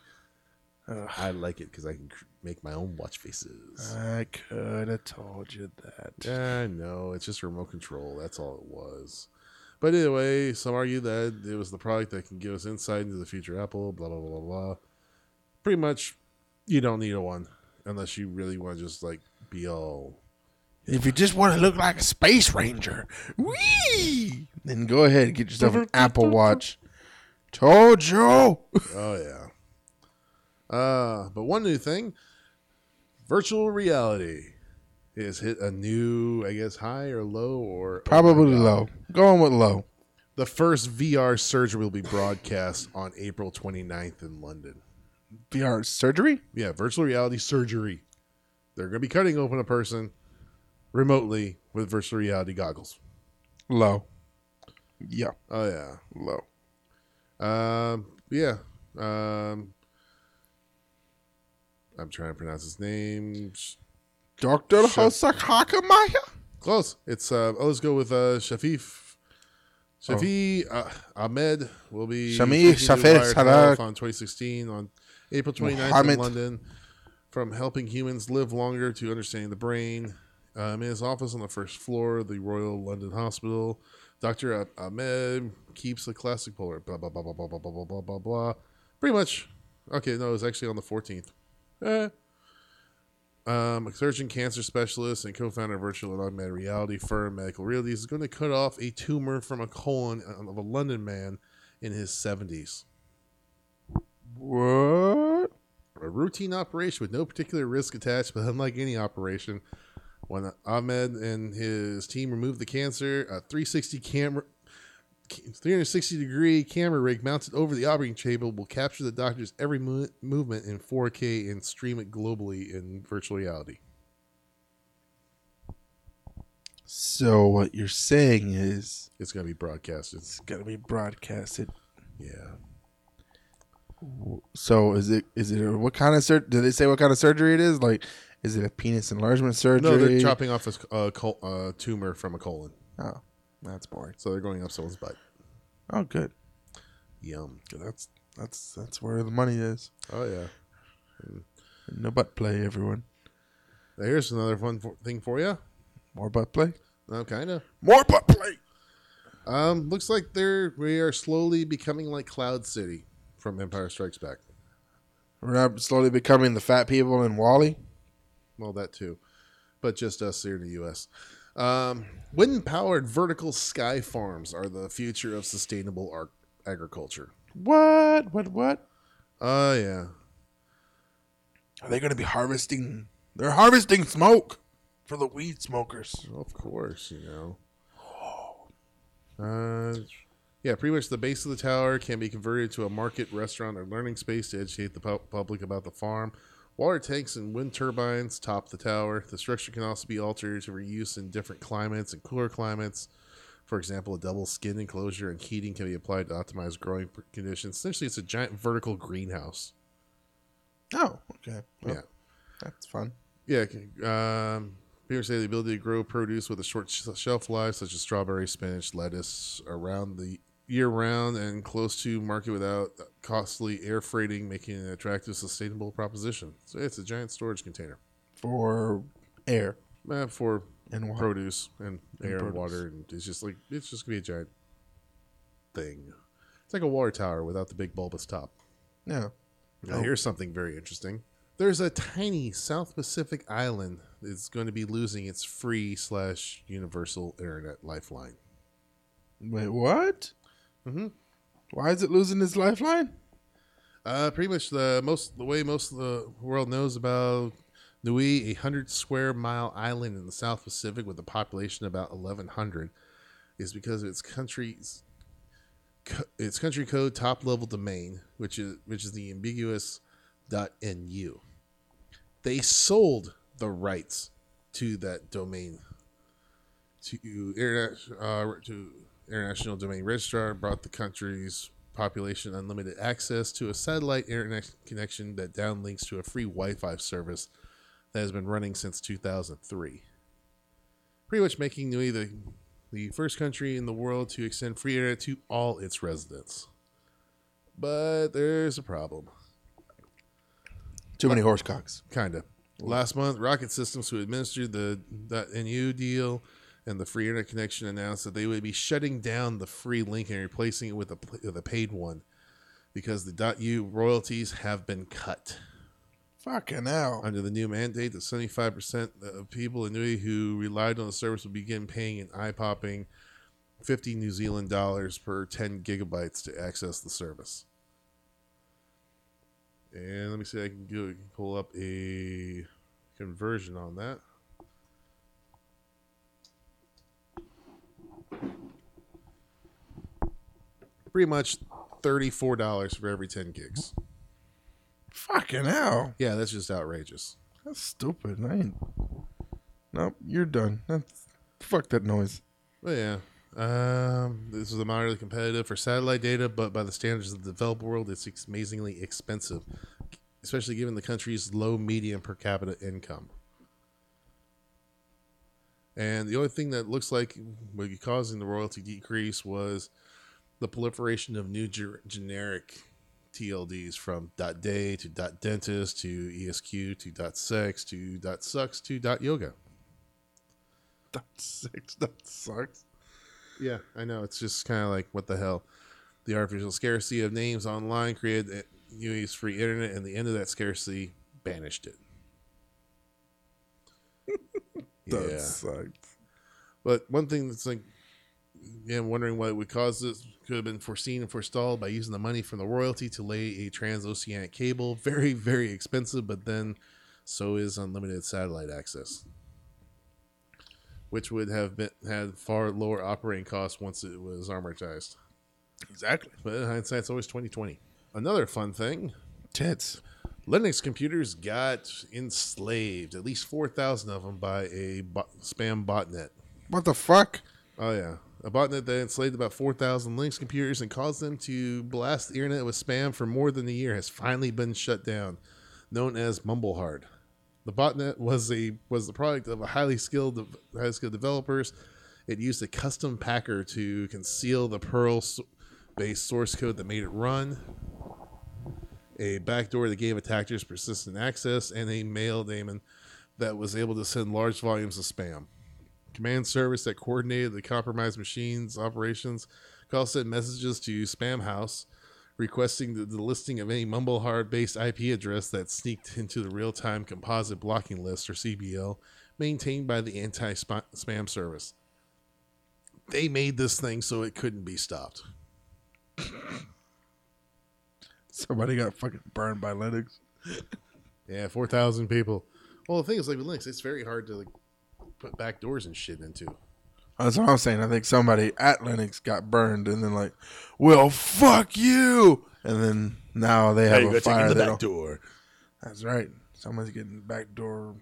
I like it because I can cr- make my own watch faces. I could have told you that. I know it's just a remote control. That's all it was. But anyway, some argue that it was the product that can give us insight into the future Apple. Blah blah blah blah. blah. Pretty much, you don't need a one unless you really want to just like be all. If you just want to look like a space ranger, wee, then go ahead and get yourself an Apple Watch. Told you. Oh yeah. Uh, but one new thing, virtual reality, has hit a new, I guess, high or low or Probably low. Going with low. The first VR surgery will be broadcast on April 29th in London. VR surgery? Yeah, virtual reality surgery. They're going to be cutting open a person remotely with virtual reality goggles. Low. Yeah. Oh yeah. Low. Um. Yeah. Um. I'm trying to pronounce his name. Dr. Sh- Hosakamaya? Close. It's uh. Oh, let's go with uh Shafif. Shafi uh, Ahmed will be Shami Shafir Wired on 2016 on April 29th Mohammed. in London. From helping humans live longer to understanding the brain. Um, in his office on the first floor of the Royal London Hospital, Dr. Ah- Ahmed keeps the classic polar. Blah, blah, blah, blah, blah, blah, blah, blah, blah, blah, blah. Pretty much. Okay, no, it was actually on the 14th. Eh. Um, a surgeon, cancer specialist, and co-founder of virtual and augmented reality firm Medical Realities is going to cut off a tumor from a colon of a London man in his 70s. What? A routine operation with no particular risk attached, but unlike any operation, When Ahmed and his team removed the cancer, a 360 camera 360 degree camera rig mounted over the operating table will capture the doctor's every mo- movement in 4K and stream it globally in virtual reality. So what you're saying is It's going to be broadcasted. it's gonna be broadcasted. Yeah. So is it is it what kind of sur- Did they say what kind of surgery it is? Like, is it a penis enlargement surgery? No, they're chopping off a s- a col- uh, tumor from a colon. Oh, that's boring. So they're going up someone's butt. Oh, good. Yum. That's that's that's where the money is. Oh, yeah. No butt play, everyone. Now, here's another fun for- thing for you. More butt play. No, kind of. More butt play. Um, looks like they're we are slowly becoming like Cloud City from Empire Strikes Back. We're not slowly becoming the fat people in Wally. Well, that too, but just us here in the U.S. Um, wind-powered vertical sky farms are the future of sustainable ar- agriculture. What? What? What? Oh yeah, Are they going to be harvesting? They're harvesting smoke for the weed smokers. of course, you know. Uh, yeah, pretty much the base of the tower can be converted to a market, restaurant, or learning space to educate the pu- public about the farm. Water tanks and wind turbines top the tower. The structure can also be altered to reuse in different climates and cooler climates. For example, a double skin enclosure and heating can be applied to optimize growing conditions. Essentially, it's a giant vertical greenhouse. Oh, okay. Well, Yeah. that's fun. Yeah, um, people say the ability to grow produce with a short shelf life, such as strawberry, spinach, lettuce, around the year round and close to market without costly air freighting, making it an attractive, sustainable proposition. So it's a giant storage container For air uh, for and water. produce and, And air and water, and it's just like it's just gonna be a giant thing. It's like a water tower without the big bulbous top. Yeah. Now, Oh. here's something very interesting. There's a tiny South Pacific island that's going to be losing its free slash universal internet lifeline. Wait, what? Mhm. Why is it losing its lifeline? Uh, pretty much the most the way most of the world knows about Niue, a hundred square mile island in the South Pacific with a population of about eleven hundred, is because of its country's its country code top level domain, which is which is the ambiguous .nu. They sold the rights to that domain to internet uh, to international domain registrar, brought the country's population unlimited access to a satellite internet connection that downlinks to a free Wi-Fi service that has been running since 2003. Pretty much making Niue the the first country in the world to extend free internet to all its residents. But there's a problem. Too many horse cocks. Kinda. Last month, Rocket Systems, who administered the .nu deal and the free internet connection, announced that they would be shutting down the free link and replacing it with a with a paid one because the .u royalties have been cut. Fucking hell. Under the new mandate, the 75% of people in Niue who relied on the service will begin paying an eye-popping 50 New Zealand dollars per 10 gigabytes to access the service. And let me see, I can go pull up a conversion on that. Pretty much $34 for every 10 gigs. Fucking hell. Yeah, that's just outrageous. That's stupid. I ain't. Nope, you're done. That's fuck that noise. Well, yeah. Um, this is a moderately competitive for satellite data, but by the standards of the developed world, it's amazingly expensive, especially given the country's low median per capita income. And the only thing that looks like would be causing the royalty decrease was the proliferation of new ger- generic TLDs from dot .day to .dentist to ESQ to dot .sex to .sucks to .yoga. That six. That sucks. Yeah, I know. It's just kind of like, what the hell? The artificial scarcity of names online created uh, Niue's free internet, and the end of that scarcity banished it. That yeah. sucks. But one thing that's like, yeah, wondering what would cause this. Could have been foreseen and forestalled by using the money from the royalty to lay a transoceanic cable. Very, very expensive, but then so is unlimited satellite access. which would have been had far lower operating costs once it was amortized. Exactly. But in hindsight, it's always twenty twenty. Another fun thing: Tits. Linux computers got enslaved, at least four thousand of them, by a bot- spam botnet. What the fuck? Oh yeah, a botnet that enslaved about four thousand Linux computers and caused them to blast the internet with spam for more than a year has finally been shut down, known as Mumblehard. The botnet was a was the product of a highly skilled highly skilled developers. It used a custom packer to conceal the Perl based source code that made it run, a backdoor that gave attackers persistent access, and a mail daemon that was able to send large volumes of spam command service that coordinated the compromised machines operations also send messages to Spamhaus requesting the, the listing of any mumblehard based ip address that sneaked into the real-time composite blocking list or cbl maintained by the anti-spam service. They made this thing so it couldn't be stopped. Somebody got fucking burned by Linux. yeah 4000 people. Well the thing is like with linux it's very hard to like put back doors and shit into That's what I'm saying. I think somebody at Linux got burned, and then like, well, fuck you, and then now they have Hey, a fire the that back door. That's right. Someone's getting back door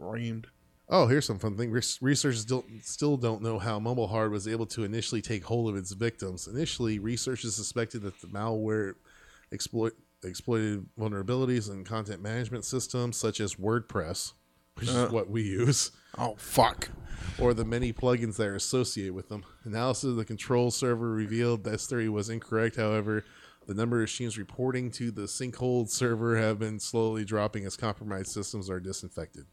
reamed. Oh, here's some fun thing. Res- Researchers still, still don't know how Mumble Mumblehard was able to initially take hold of its victims. Initially, researchers suspected that the malware exploit, exploited vulnerabilities in content management systems such as WordPress, which Uh. is what we use. Oh, fuck. Or the many plugins that are associated with them. Analysis of the control server revealed this theory was incorrect. However, the number of machines reporting to the sinkhole server have been slowly dropping as compromised systems are disinfected.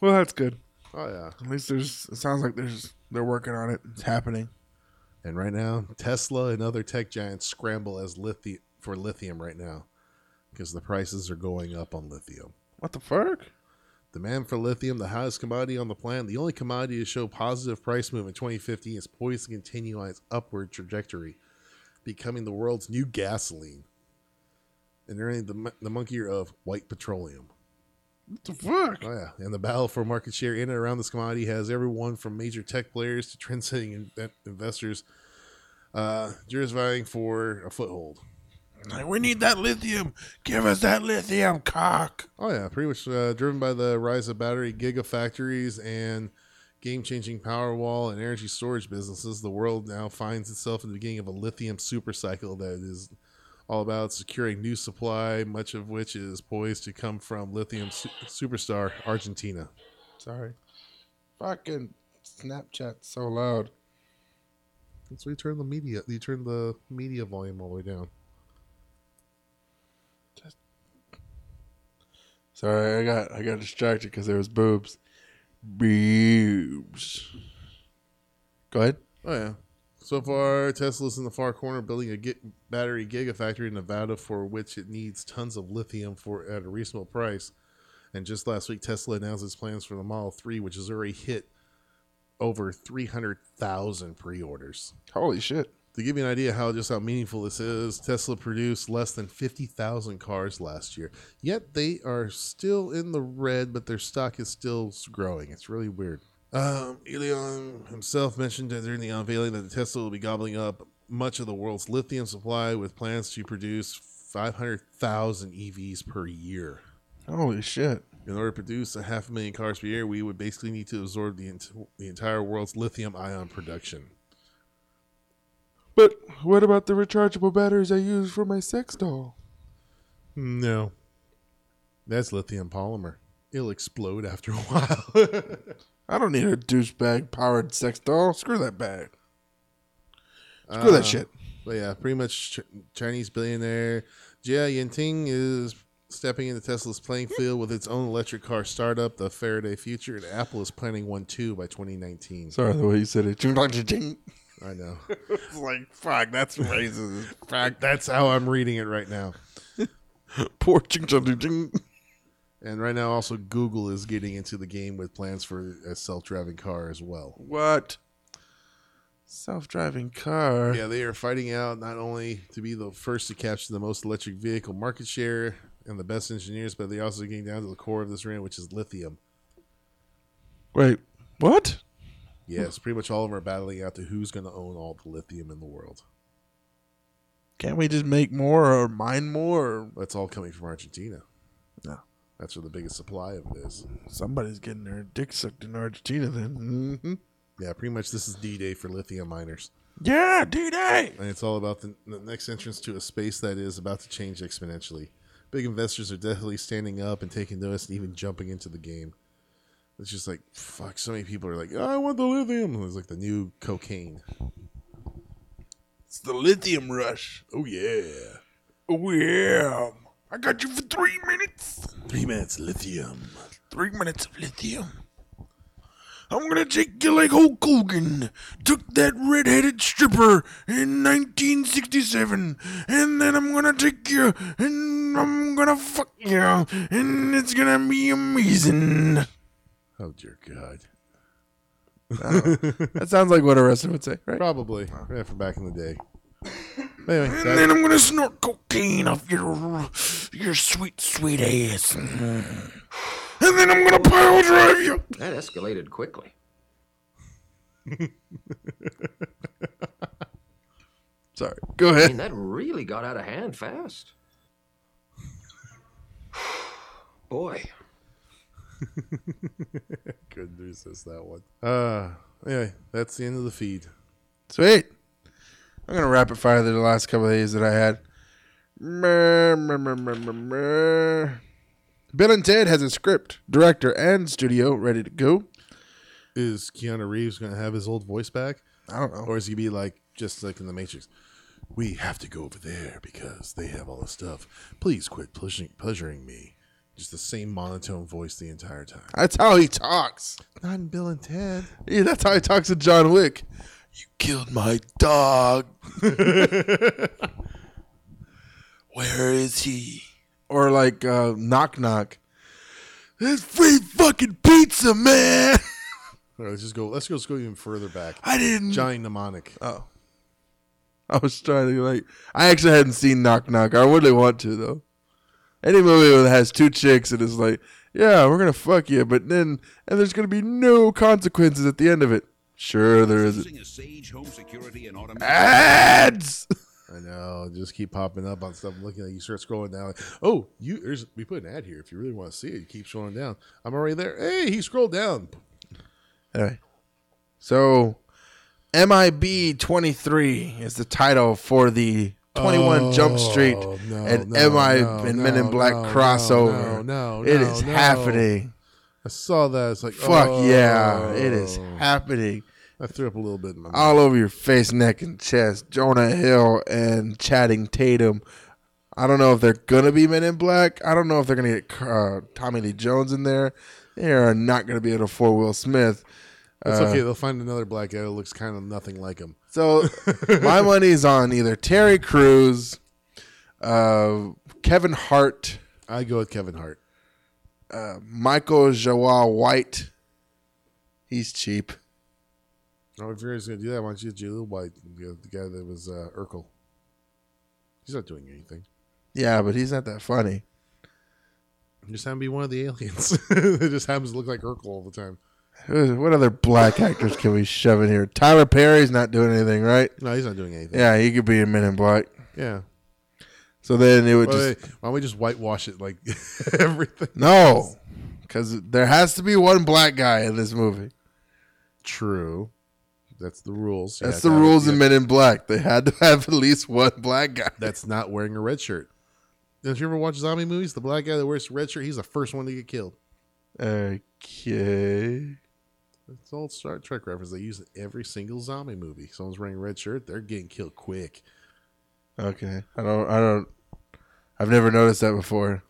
Well, that's good. Oh yeah. At least there's. It sounds like there's. They're working on it. It's happening. And right now, Tesla and other tech giants scramble as lithium for lithium right now because the prices are going up on lithium. What the fuck? Demand for lithium, the highest commodity on the planet, the only commodity to show positive price move in 2015, is poised to continue on its upward trajectory, becoming the world's new gasoline and earning the, the monkey of white petroleum. What the fuck? Oh, yeah. And the battle for market share in and around this commodity has everyone from major tech players to trend-setting in- investors uh, just vying for a foothold. Like, we need that lithium. Give us that lithium, cock. Oh yeah, pretty much uh, driven by the rise of battery gigafactories and game-changing Powerwall and energy storage businesses. The world now finds itself in the beginning of a lithium supercycle that is all about securing new supply, much of which is poised to come from lithium su- superstar Argentina. Sorry. Fucking Snapchat so loud. So you turn the media, you turn the media volume all the way down. Sorry, I got I got distracted because there was boobs. Boobs. Go ahead. Oh yeah. So far, Tesla's in the far corner building a battery gigafactory in Nevada for which it needs tons of lithium for at a reasonable price. And just last week, Tesla announced its plans for the Model 3, which has already hit over 300,000 pre-orders. Holy shit. To give you an idea how just how meaningful this is, Tesla produced less than 50,000 cars last year. Yet they are still in the red, but their stock is still growing. It's really weird. Um, Elon himself mentioned during the unveiling that the Tesla will be gobbling up much of the world's lithium supply with plans to produce 500,000 EVs per year. Holy shit. In order to produce a half a million cars per year, we would basically need to absorb the, ent- the entire world's lithium ion production. But what about the rechargeable batteries I use for my sex doll? No. That's lithium polymer. It'll explode after a while. I don't need a douchebag powered sex doll. Screw that bag. Screw that Uh, shit. But yeah, pretty much ch- Chinese billionaire Jia Yueting is stepping into Tesla's playing field with its own electric car startup, the Faraday Future, and Apple is planning one too by 2019. Sorry the way you said it. I know. it's like, fuck, that's racist. Fuck, that's how I'm reading it right now. Poor ching, ching, ching. And right now, also Google is getting into the game with plans for a self-driving car as well. What? Self driving car. Yeah, they are fighting out not only to be the first to capture the most electric vehicle market share and the best engineers, but they're also getting down to the core of this arena, which is lithium. Wait, what? Yes, pretty much all of them are battling out to who's going to own all the lithium in the world. Can't we just make more or mine more? That's all coming from Argentina. No. That's where the biggest supply of it is. somebody's getting their dick sucked in Argentina then. hmm Yeah, pretty much this is D Day for lithium miners. Yeah, D Day. And it's all about the, the next entrance to a space that is about to change exponentially. Big investors are definitely standing up and taking notice and even jumping into the game. It's just like, fuck, so many people are like, I want the lithium. It's like the new cocaine. It's the lithium rush. Oh, yeah. Oh yeah. I got you for three minutes. Three minutes lithium. Three minutes of lithium. I'm gonna take you like Hulk Hogan took that red-headed stripper in 1967, and then I'm gonna take you and I'm gonna fuck you, and it's gonna be amazing. Oh, dear God. That sounds like what a wrestler would say, right? Probably. Yeah, from back in the day. Anyway, And that- then I'm gonna snort cocaine off your your sweet, sweet ass. And then I'm gonna pile drive you. That escalated quickly. Sorry. Go I ahead. mean, that really got out of hand fast. Boy, couldn't resist that one. Uh, anyway, that's the end of the feed. Sweet. I'm gonna rapid fire the last couple of days that I had. Bill and Ted has a script, director, and studio ready to go. Is Keanu Reeves going to have his old voice back? I don't know. Or is he be like, just like in The Matrix? We have to go over there because they have all the stuff. Please quit pleasuring, pleasuring me. Just the same monotone voice the entire time. That's how he talks. Not in Bill and Ted. Yeah, that's how he talks to John Wick. You killed my dog. Where is he? Or like uh, knock knock. There's free fucking pizza, man. All right, let's just go. Let's go. Let's go even further back. I didn't. Johnny Mnemonic. Oh. I was trying to like. I actually hadn't seen Knock Knock. I really want to though. Any movie that has two chicks and it's like, yeah, we're gonna fuck you, but then and there's gonna be no consequences at the end of it. Sure, there isn't. Sage home security and automation. Ads. I know. Just keep popping up on stuff. Looking like you start scrolling down. Like, oh, you. There's we put an ad here. If you really want to see it, you keep scrolling down. I'm already there. Hey, he scrolled down. Anyway, so MIB 23 is the title for the 21 Jump Street Oh, no, and no, MI no, and Men in Black crossover. no, no, It is happening. I saw that. It's like, Fuck oh. yeah, it is happening. I threw up a little bit in my mouth. all over your face, neck, and chest. Jonah Hill and Channing Tatum. I don't know if they're gonna be Men in Black. I don't know if they're gonna get uh, Tommy Lee Jones in there. They are not gonna be able to afford Will Smith. It's Uh, okay. They'll find another black guy that looks kind of nothing like him. So my money's on either Terry Crews, uh, Kevin Hart, I go with Kevin Hart. uh, Michael Jai White. He's cheap. Oh, if you're just going to do that, why don't you get Jaleel White, the, the guy that was uh, Urkel? He's not doing anything. Yeah, but he's not that funny. Just have him be one of the aliens. it just happens to look like Urkel all the time. What other black actors can we shove in here? Tyler Perry's not doing anything, right? No, he's not doing anything. Yeah, he could be in Men in Black. Yeah. So then it would Why, just why don't we just whitewash it like everything? no, because there has to be one black guy in this movie. True. That's the rules. That's the rules in Men in Black. They had to have at least one black guy. That's not wearing a red shirt. Don't you ever watch zombie movies? The black guy that wears a red shirt, he's the first one to get killed. Okay. It's old Star Trek reference. They use it every single zombie movie. Someone's wearing a red shirt, they're getting killed quick. Okay. I don't. I don't. I've never noticed that before.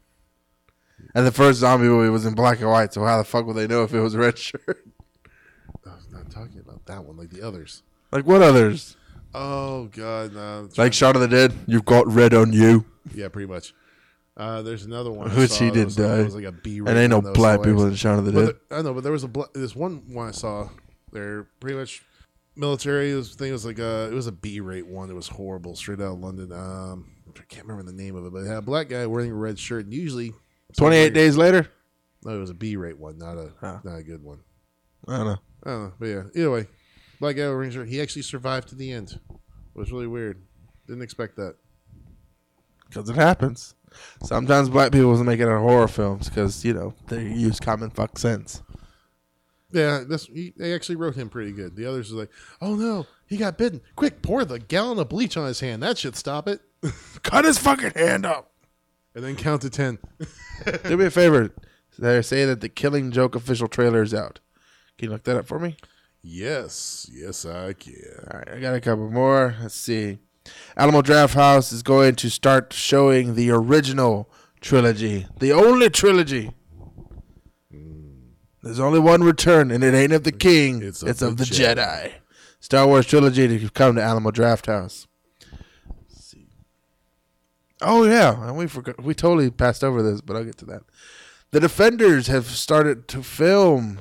And the first zombie movie was in black and white, so how the fuck would they know if it was a red shirt? I was not talking about that one, like the others. Like what others? Oh god, no. Like Shaun of the Dead. You've got red on you. yeah, pretty much. Uh, there's another one. I Which saw he did was like- die. that was like a B. And ain't no black people in Shaun of the Dead. I know, but there was a bla- this one one I saw. They're pretty much military. This thing was like a it was a B rate one. It was horrible, straight out of London. Um, I can't remember the name of it, but it had a black guy wearing a red shirt. And usually, Twenty eight days later. No, it was a B rate one, not a Oh. not a good one. I don't know. I don't know, but yeah. Either way, Black Arrow Ranger. He actually survived to the end. It was really weird. Didn't expect that. Because it happens. Sometimes black people make it in horror films because, you know, they use common fuck sense. Yeah, that's he, they actually wrote him pretty good. The others are like, "Oh no, he got bitten! Quick, pour the gallon of bleach on his hand. That should stop it." Cut his fucking hand up. And then count to ten. Do me a favor. They say that the Killing Joke official trailer is out. Can you look that up for me? yes, yes, I can. All right, I got a couple more. Let's see. Alamo Drafthouse is going to start showing the original trilogy, the only trilogy. Mm. There's only one return, and it ain't of the king. It's It's of, of the, the Jedi. Jedi. Star Wars trilogy to come to Alamo Drafthouse. Oh yeah, and we forgot. We totally passed over this, but I'll get to that. The Defenders have started to film,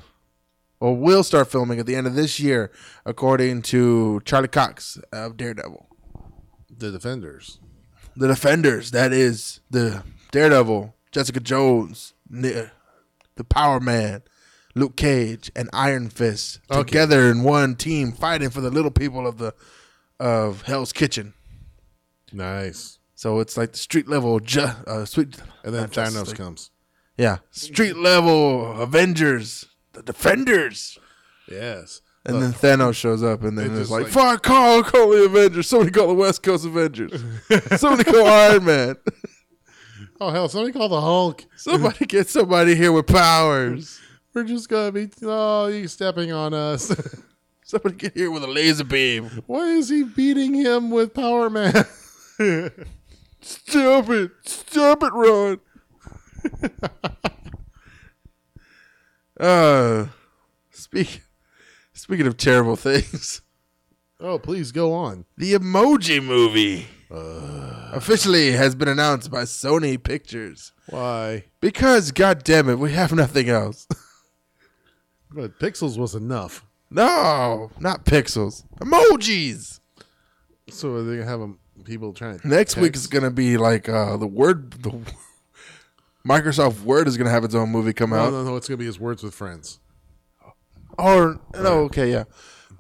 or will start filming at the end of this year, according to Charlie Cox of Daredevil. The Defenders. The Defenders, that is the Daredevil, Jessica Jones, the Power Man, Luke Cage, and Iron Fist Okay. together in one team fighting for the little people of the of Hell's Kitchen. Nice. So it's like the street level, ju- uh, sweet, And then Thanos League. comes. Yeah, street level Avengers, the Defenders. Yes. And Look, then Thanos shows up, and then it's like, like- "Fuck, call, call the Avengers. Somebody call the West Coast Avengers. Somebody call Iron Man. oh hell, somebody call the Hulk. Somebody get somebody here with powers. We're just gonna be oh, he's stepping on us. Somebody get here with a laser beam. Why is he beating him with Power Man? Stop it! Stop it, Ron. uh, speak. Speaking of terrible things, oh, please go on. the Emoji Movie officially has been announced by Sony Pictures Why? because, god damn it, we have nothing else. But Pixels was enough. no, not pixels, emojis. So are they gonna have 'em- people trying to Next week is gonna be like uh, the word. The Microsoft Word is gonna have its own movie come out. No, no, no. It's gonna be his words with friends. Or no, okay, yeah.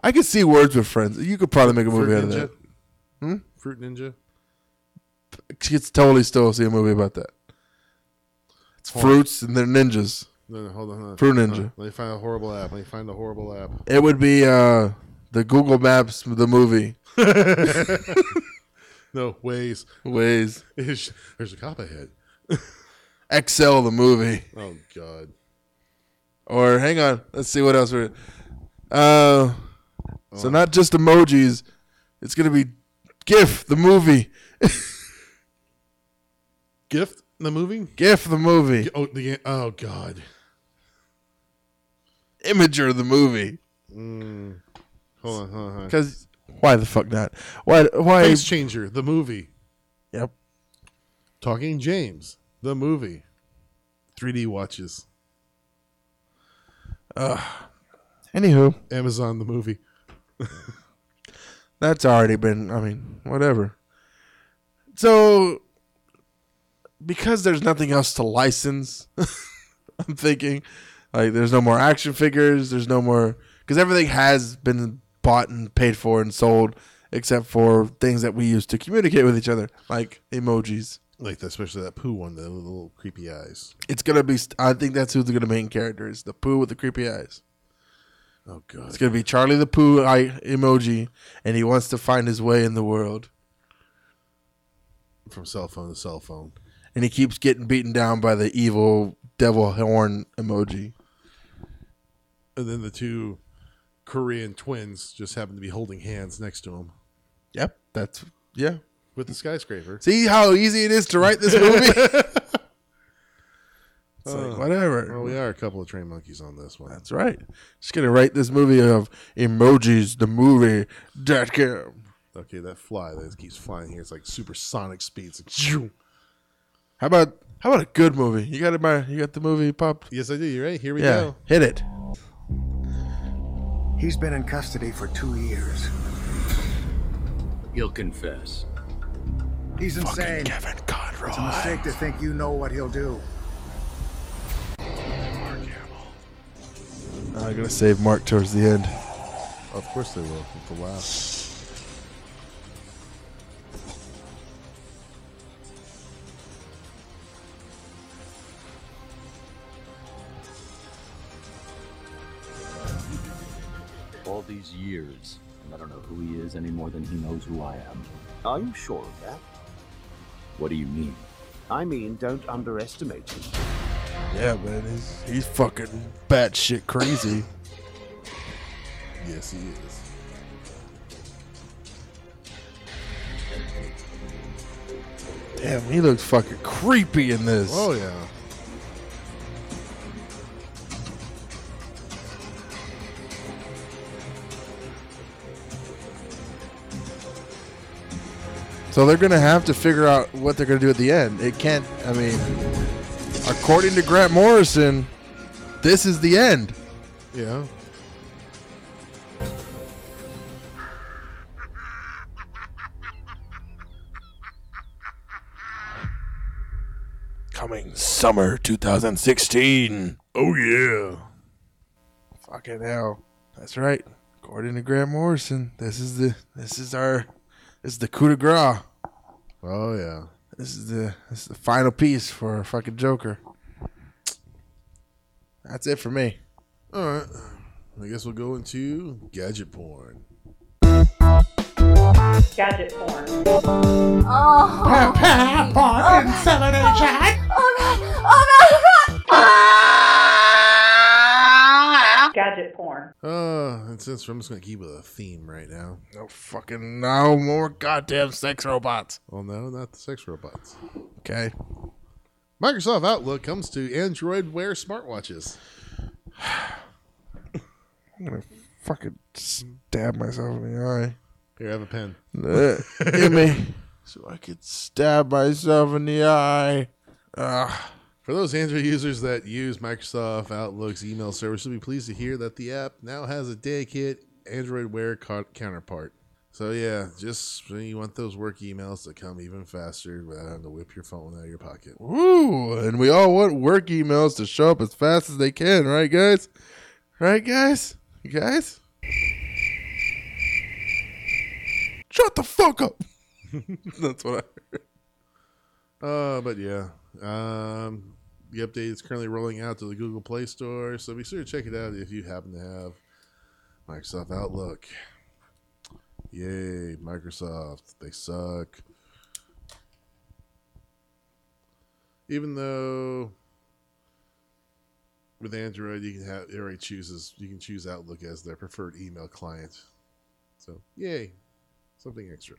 I could see Words with Friends. You could probably make a movie out of that. Hmm? Fruit Ninja. You could totally still see a movie about that. It's fruits and they're ninjas. No, no, hold on. Hold on. Fruit Ninja. Let me find a horrible app. Let me find a horrible app. It would be uh, the Google Maps, the movie. No, Waze. Waze. There's there's a cop ahead. Excel, the movie. Oh God. Or hang on, let's see what else we're. Uh, so not just emojis. It's gonna be GIF, the movie. Gift the movie. GIF, the movie. Oh, the oh God. Imgur, the movie. Mm. Hold on, hold on. Hold on. Because why the fuck not? Why? Why? Face Changer, the movie. Yep. Talking James, the movie. 3D watches. Anywho, Amazon, the movie. that's already been. I mean, whatever. So, because there's nothing else to license, I'm thinking, like, there's no more action figures. There's no more because everything has been bought and paid for and sold, except for things that we use to communicate with each other, like emojis. Like that, especially that poo one, the little creepy eyes. It's gonna be. I think that's who's gonna main character is the poo with the creepy eyes. Oh God. It's gonna be Charlie the Pooh eye emoji, and he wants to find his way in the world. From cell phone to cell phone. and he keeps getting beaten down by the evil devil horn emoji. And then the two Korean twins just happen to be holding hands next to him Yep, that's yeah. With the skyscraper. See how easy it is to write this movie. it's Uh, like whatever. Well, we are a couple of train monkeys on this one. That's right. Just gonna write this movie of emojis, the movie dot com. Okay, that fly that keeps flying here. It's like supersonic speeds. Like, How about how about a good movie? You got it, my you got the movie pop. yes, I do. You're right. Here we Yeah, go. hit it. He's been in custody for two years. He'll confess. He's insane. Kevin Conroy. It's a mistake to think you know what he'll do. They're gonna save Mark towards the end. Of course they will. With the laugh. All these years, and I don't know who he is any more than he knows who I am. Are you sure of that? What do you mean? I mean, don't underestimate him. Yeah, man, he's he's fucking batshit crazy. Yes, he is. Damn, he looks fucking creepy in this. Oh yeah. So they're gonna have to figure out what they're gonna do at the end. It can't. I mean, according to Grant Morrison, this is the end. Yeah. Coming summer 2016. Oh yeah. Fucking hell. That's right. According to Grant Morrison, this is the this is our this is the coup de grace. Oh yeah. This is the this is the final piece for our fucking Joker. That's it for me. All right. I guess we'll go into gadget porn. Gadget porn. Oh. porn insemination. Oh god. Oh god. Oh god. Gadget porn. Uh, and since I'm just gonna keep with a theme right now. No fucking no more goddamn sex robots. Well, no, not the sex robots. Okay. Microsoft Outlook comes to Android Wear smartwatches. I'm gonna fucking stab myself in the eye. Here, have a pen. Uh, Give me so I could stab myself in the eye. Ugh. For those Android users that use Microsoft Outlook's email service, you'll be pleased to hear that the app now has a dedicated Android Wear co- counterpart. So yeah, just when you want those work emails to come even faster without having to whip your phone out of your pocket. Woo! And we all want work emails to show up as fast as they can, right, guys? Right, guys? You guys? Shut the fuck up. That's what I heard. Uh, but yeah, um, the update is currently rolling out to the Google Play Store, so be sure to check it out if you happen to have Microsoft Outlook. Yay, Microsoft! They suck. Even though with Android you can have it already chooses you can choose Outlook as their preferred email client. So yay, something extra.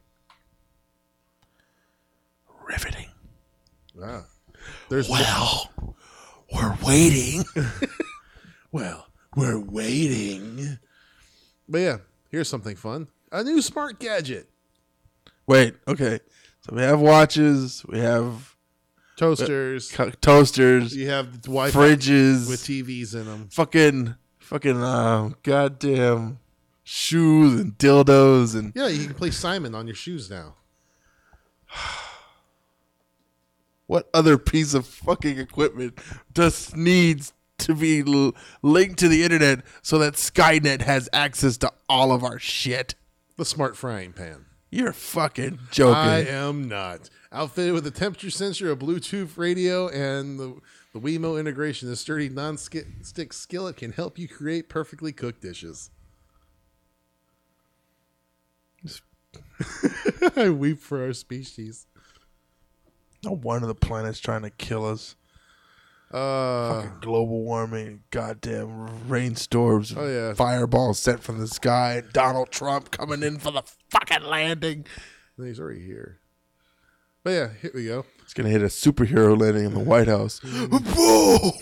Riveting. Ah, there's well, we're waiting. well, we're waiting. But yeah, here's something fun: a new smart gadget. Wait, okay. So we have watches, we have Toasters. co- toasters, You have Wi-Fi fridges with TVs in them. fucking, fucking, uh, goddamn shoes and dildos and Yeah, you can play Simon on your shoes now. what other piece of fucking equipment just needs to be l- linked to the internet so that Skynet has access to all of our shit? The smart frying pan. You're fucking joking. I am not. Outfitted with a temperature sensor, a Bluetooth radio, and the, the Wemo integration, this sturdy non-stick skillet can help you create perfectly cooked dishes. I weep for our species. No wonder the planet's trying to kill us. Uh, fucking global warming, goddamn rainstorms, Oh, yeah. fireballs sent from the sky, and Donald Trump coming in for the fucking landing. he's already here. But yeah, here we go. It's gonna hit a superhero landing in the White House. Boom!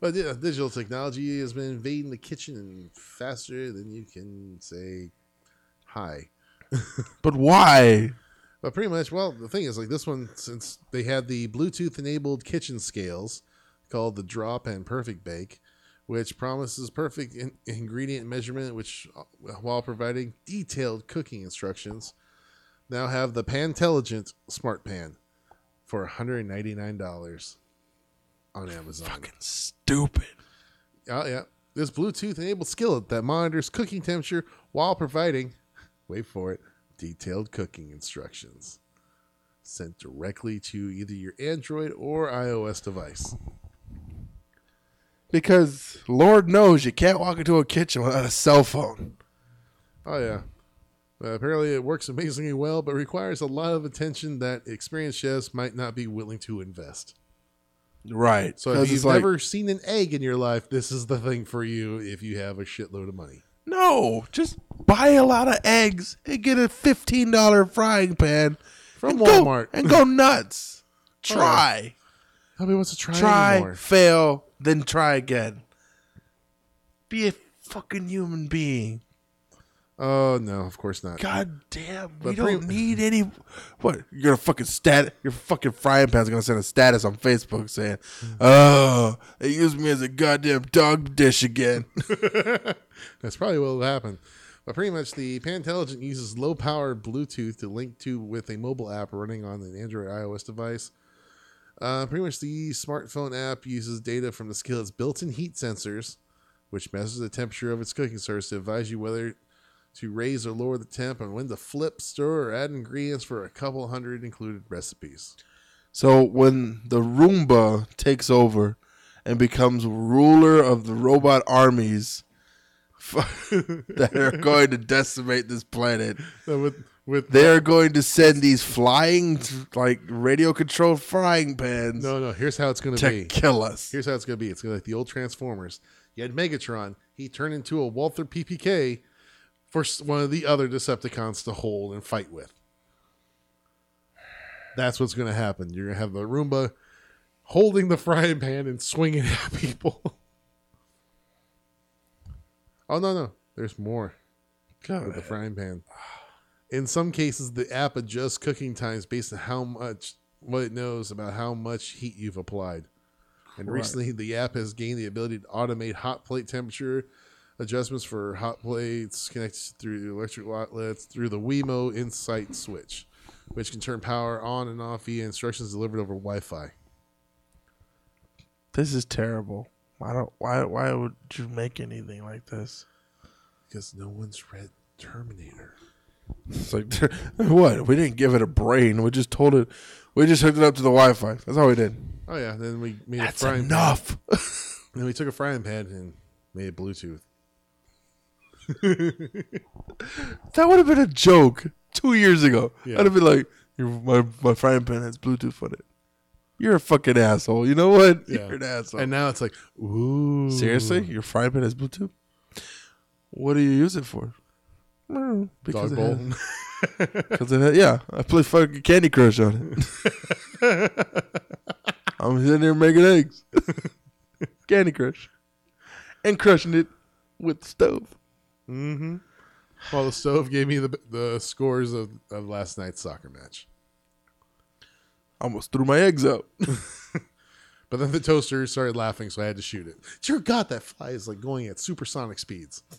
But yeah, digital technology has been invading the kitchen faster than you can say hi. But why? But pretty much, well, the thing is, like this one, since they had the Bluetooth enabled kitchen scales called the Drop and Perfect Bake, which promises perfect in- ingredient measurement, which uh, while providing detailed cooking instructions, now have the Pantelligent Smart Pan for $199 on Amazon. Fucking stupid. Oh yeah, this Bluetooth enabled skillet that monitors cooking temperature while providing, wait for it, detailed cooking instructions sent directly to either your Android or iOS device. Because Lord knows you can't walk into a kitchen without a cell phone. Oh yeah. Uh, apparently, it works amazingly well, but requires a lot of attention that experienced chefs might not be willing to invest. Right. So, if you've like- never seen an egg in your life, this is the thing for you if you have a shitload of money. No, just buy a lot of eggs and get a fifteen dollar frying pan From and go- Walmart. and go nuts. Oh. Try, Nobody wants to try, try, anymore. fail, then try again. Be a fucking human being. Oh no, of course not. God damn, we don't pre- need any. What you're gonna fucking stat? Your fucking frying pan's gonna send a status on Facebook saying, "Oh, they used me as a goddamn dog dish again." That's probably what will happen. But pretty much, the Pantelligent uses low power Bluetooth to link to with a mobile app running on an Android iOS device. Uh, pretty much, the smartphone app uses data from the skillet's built in heat sensors, which measures the temperature of its cooking surface to advise you whether to raise or lower the temp and when to flip, stir, or add ingredients for a couple hundred included recipes. So when the Roomba takes over and becomes ruler of the robot armies that are going to decimate this planet, So with with they are going to send these flying, like radio controlled frying pans. No, no. Here's how it's going to be. kill us. Here's how it's going to be. It's gonna be like the old Transformers. You had Megatron. He turned into a Walther PPK for one of the other Decepticons to hold and fight with. That's what's going to happen. You're going to have the Roomba holding the frying pan and swinging at people. oh no, no. There's more. with the frying pan. In some cases, the app adjusts cooking times based on how much what it knows about how much heat you've applied. And Right. recently, the app has gained the ability to automate hot plate temperature adjustments for hot plates connected through the electric outlets through the Wemo Insight switch, which can turn power on and off via instructions delivered over Wi-Fi. This is terrible. Why don't why why would you make anything like this? Because no one's read Terminator. It's like what? We didn't give it a brain. We just told it. We just hooked it up to the Wi-Fi. That's all we did. Oh yeah, then we made That's a frying enough. pan. then we took a frying pan and made it Bluetooth. That would have been a joke two years ago. Yeah. I'd have been like, my my frying pan has Bluetooth on it. You're a fucking asshole. You know what? Yeah. You're an asshole. And now it's like, ooh, Seriously, your frying pan has Bluetooth. What do you use it for? Because Dog bowl. has- Because it had, yeah, I play fucking Candy Crush on it. I'm sitting there making eggs, Candy Crush, and crushing it with the stove. Mm-hmm. Well, the stove gave me the the scores of, of last night's soccer match. Almost threw my eggs out. But then the toaster started laughing, so I had to shoot it. Dear God, that fly is like going at supersonic speeds.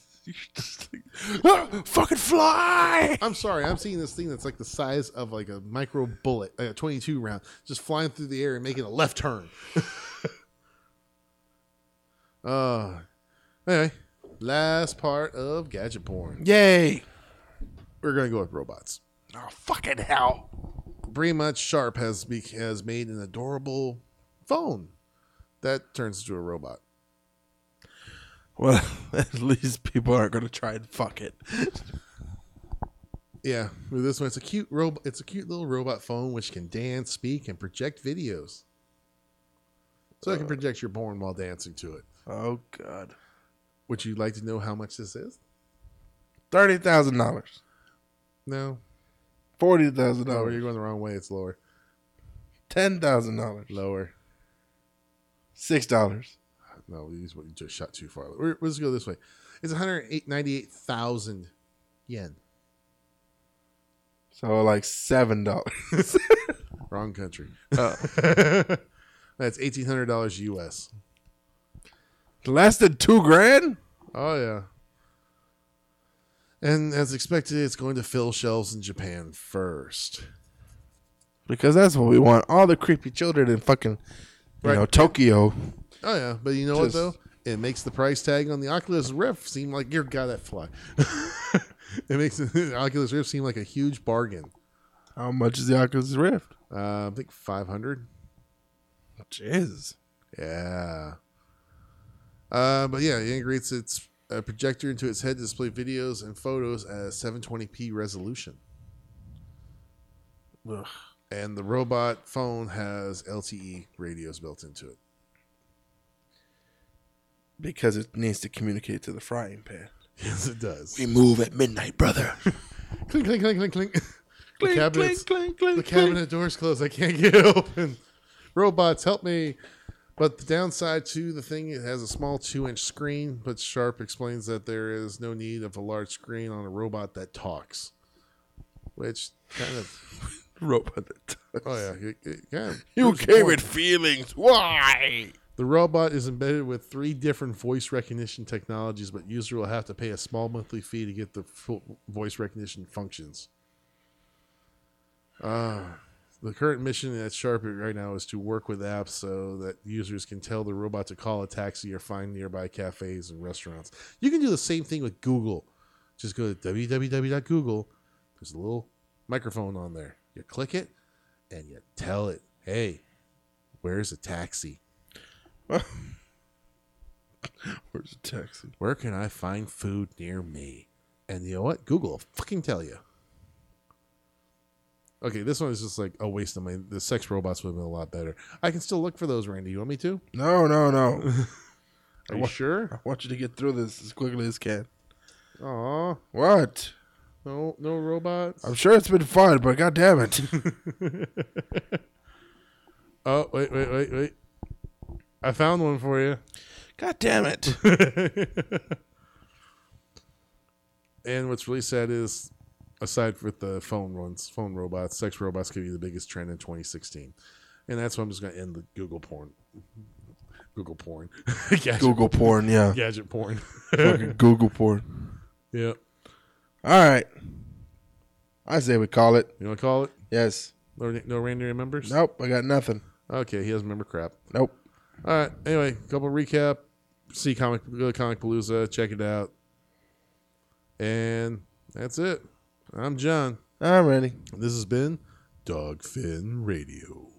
Ah, fucking fly! I'm sorry, I'm seeing this thing that's like the size of like a micro bullet, like a 22 round, just flying through the air and making a left turn. uh, anyway, last part of gadget porn. Yay! We're gonna go with robots. Oh fucking hell! Pretty much, Sharp has be- has made an adorable phone that turns into a robot. Well, at least people aren't going to try and fuck it. Yeah, with this one, it's a cute robot. It's a cute little robot phone which can dance, speak, and project videos. So I can uh. project your porn while dancing to it. Oh god! Would you like to know how much this is? Thirty thousand dollars. No, Forty thousand dollars. you're going the wrong way. It's lower, Ten thousand dollars. lower. Six dollars. No, you just- you just shot too far. We're- Let's go this way. It's one hundred ninety-eight thousand yen. So like seven dollars. Wrong country. Oh. That's eighteen hundred dollars US. Less than two grand. Oh yeah. And as expected, it's going to fill shelves in Japan first. Because that's what we want. All the creepy children in fucking, you Right. know, Tokyo. Oh yeah, but you know Just- what though? it makes the price tag on the Oculus Rift seem like you're got that fly. it makes the Oculus Rift seem like a huge bargain. How much is the Oculus Rift? Uh, I think five hundred. Jeez. Yeah. Uh, but yeah, it integrates its uh, projector into its head to display videos and photos at 720p resolution. Ugh. And the robot phone has LTE radios built into it. Because it needs to communicate to the frying pan. Yes, it does. We move at midnight, brother. clink, clink, clink, clink, clink. Clink, the cabinet's, clink, clink, the clink, cabinet door's closed. I can't get it open. Robots, help me. But the downside to the thing, it has a small two inch screen, but Sharp explains that there is no need of a large screen on a robot that talks. Which kind of. Robot that talks. Oh, yeah. It, it kind of You came with feelings. Why? The robot is embedded with three different voice recognition technologies, but user will have to pay a small monthly fee to get the full voice recognition functions. Uh, the current mission at Sharp right now is to work with apps so that users can tell the robot to call a taxi or find nearby cafes and restaurants. You can do the same thing with Google. Just go to www.google. There's a little microphone on there. You click it and you tell it, hey, where's a taxi? Where's the taxi? Where can I find food near me? And you know what? Google will fucking tell you. Okay, this one is just like a waste of my. The sex robots would have been a lot better. I can still look for those, Randy. You want me to? No, no, no. Are I you wa- sure? I want you to get through this as quickly as can. Aw, What? no, no robots. I'm sure it's been fun, but god damn it. oh, wait, wait, wait, wait. I found one for you. God damn it. And what's really sad is, aside with the phone ones, phone robots, sex robots could be the biggest trend in 2016. And that's why I'm just going to end the Google porn. Google porn. Gadget- Google porn, yeah. Gadget porn. Fucking Google porn. Yeah. All right. I say we call it. You want to call it? Yes. No, no Randy remembers? Nope, I got nothing. Okay, he doesn't remember crap. Nope. All right. Anyway, couple recap. See comic go to Comicpalooza, check it out. And that's it. I'm John. I'm ready. This has been DogFin Radio.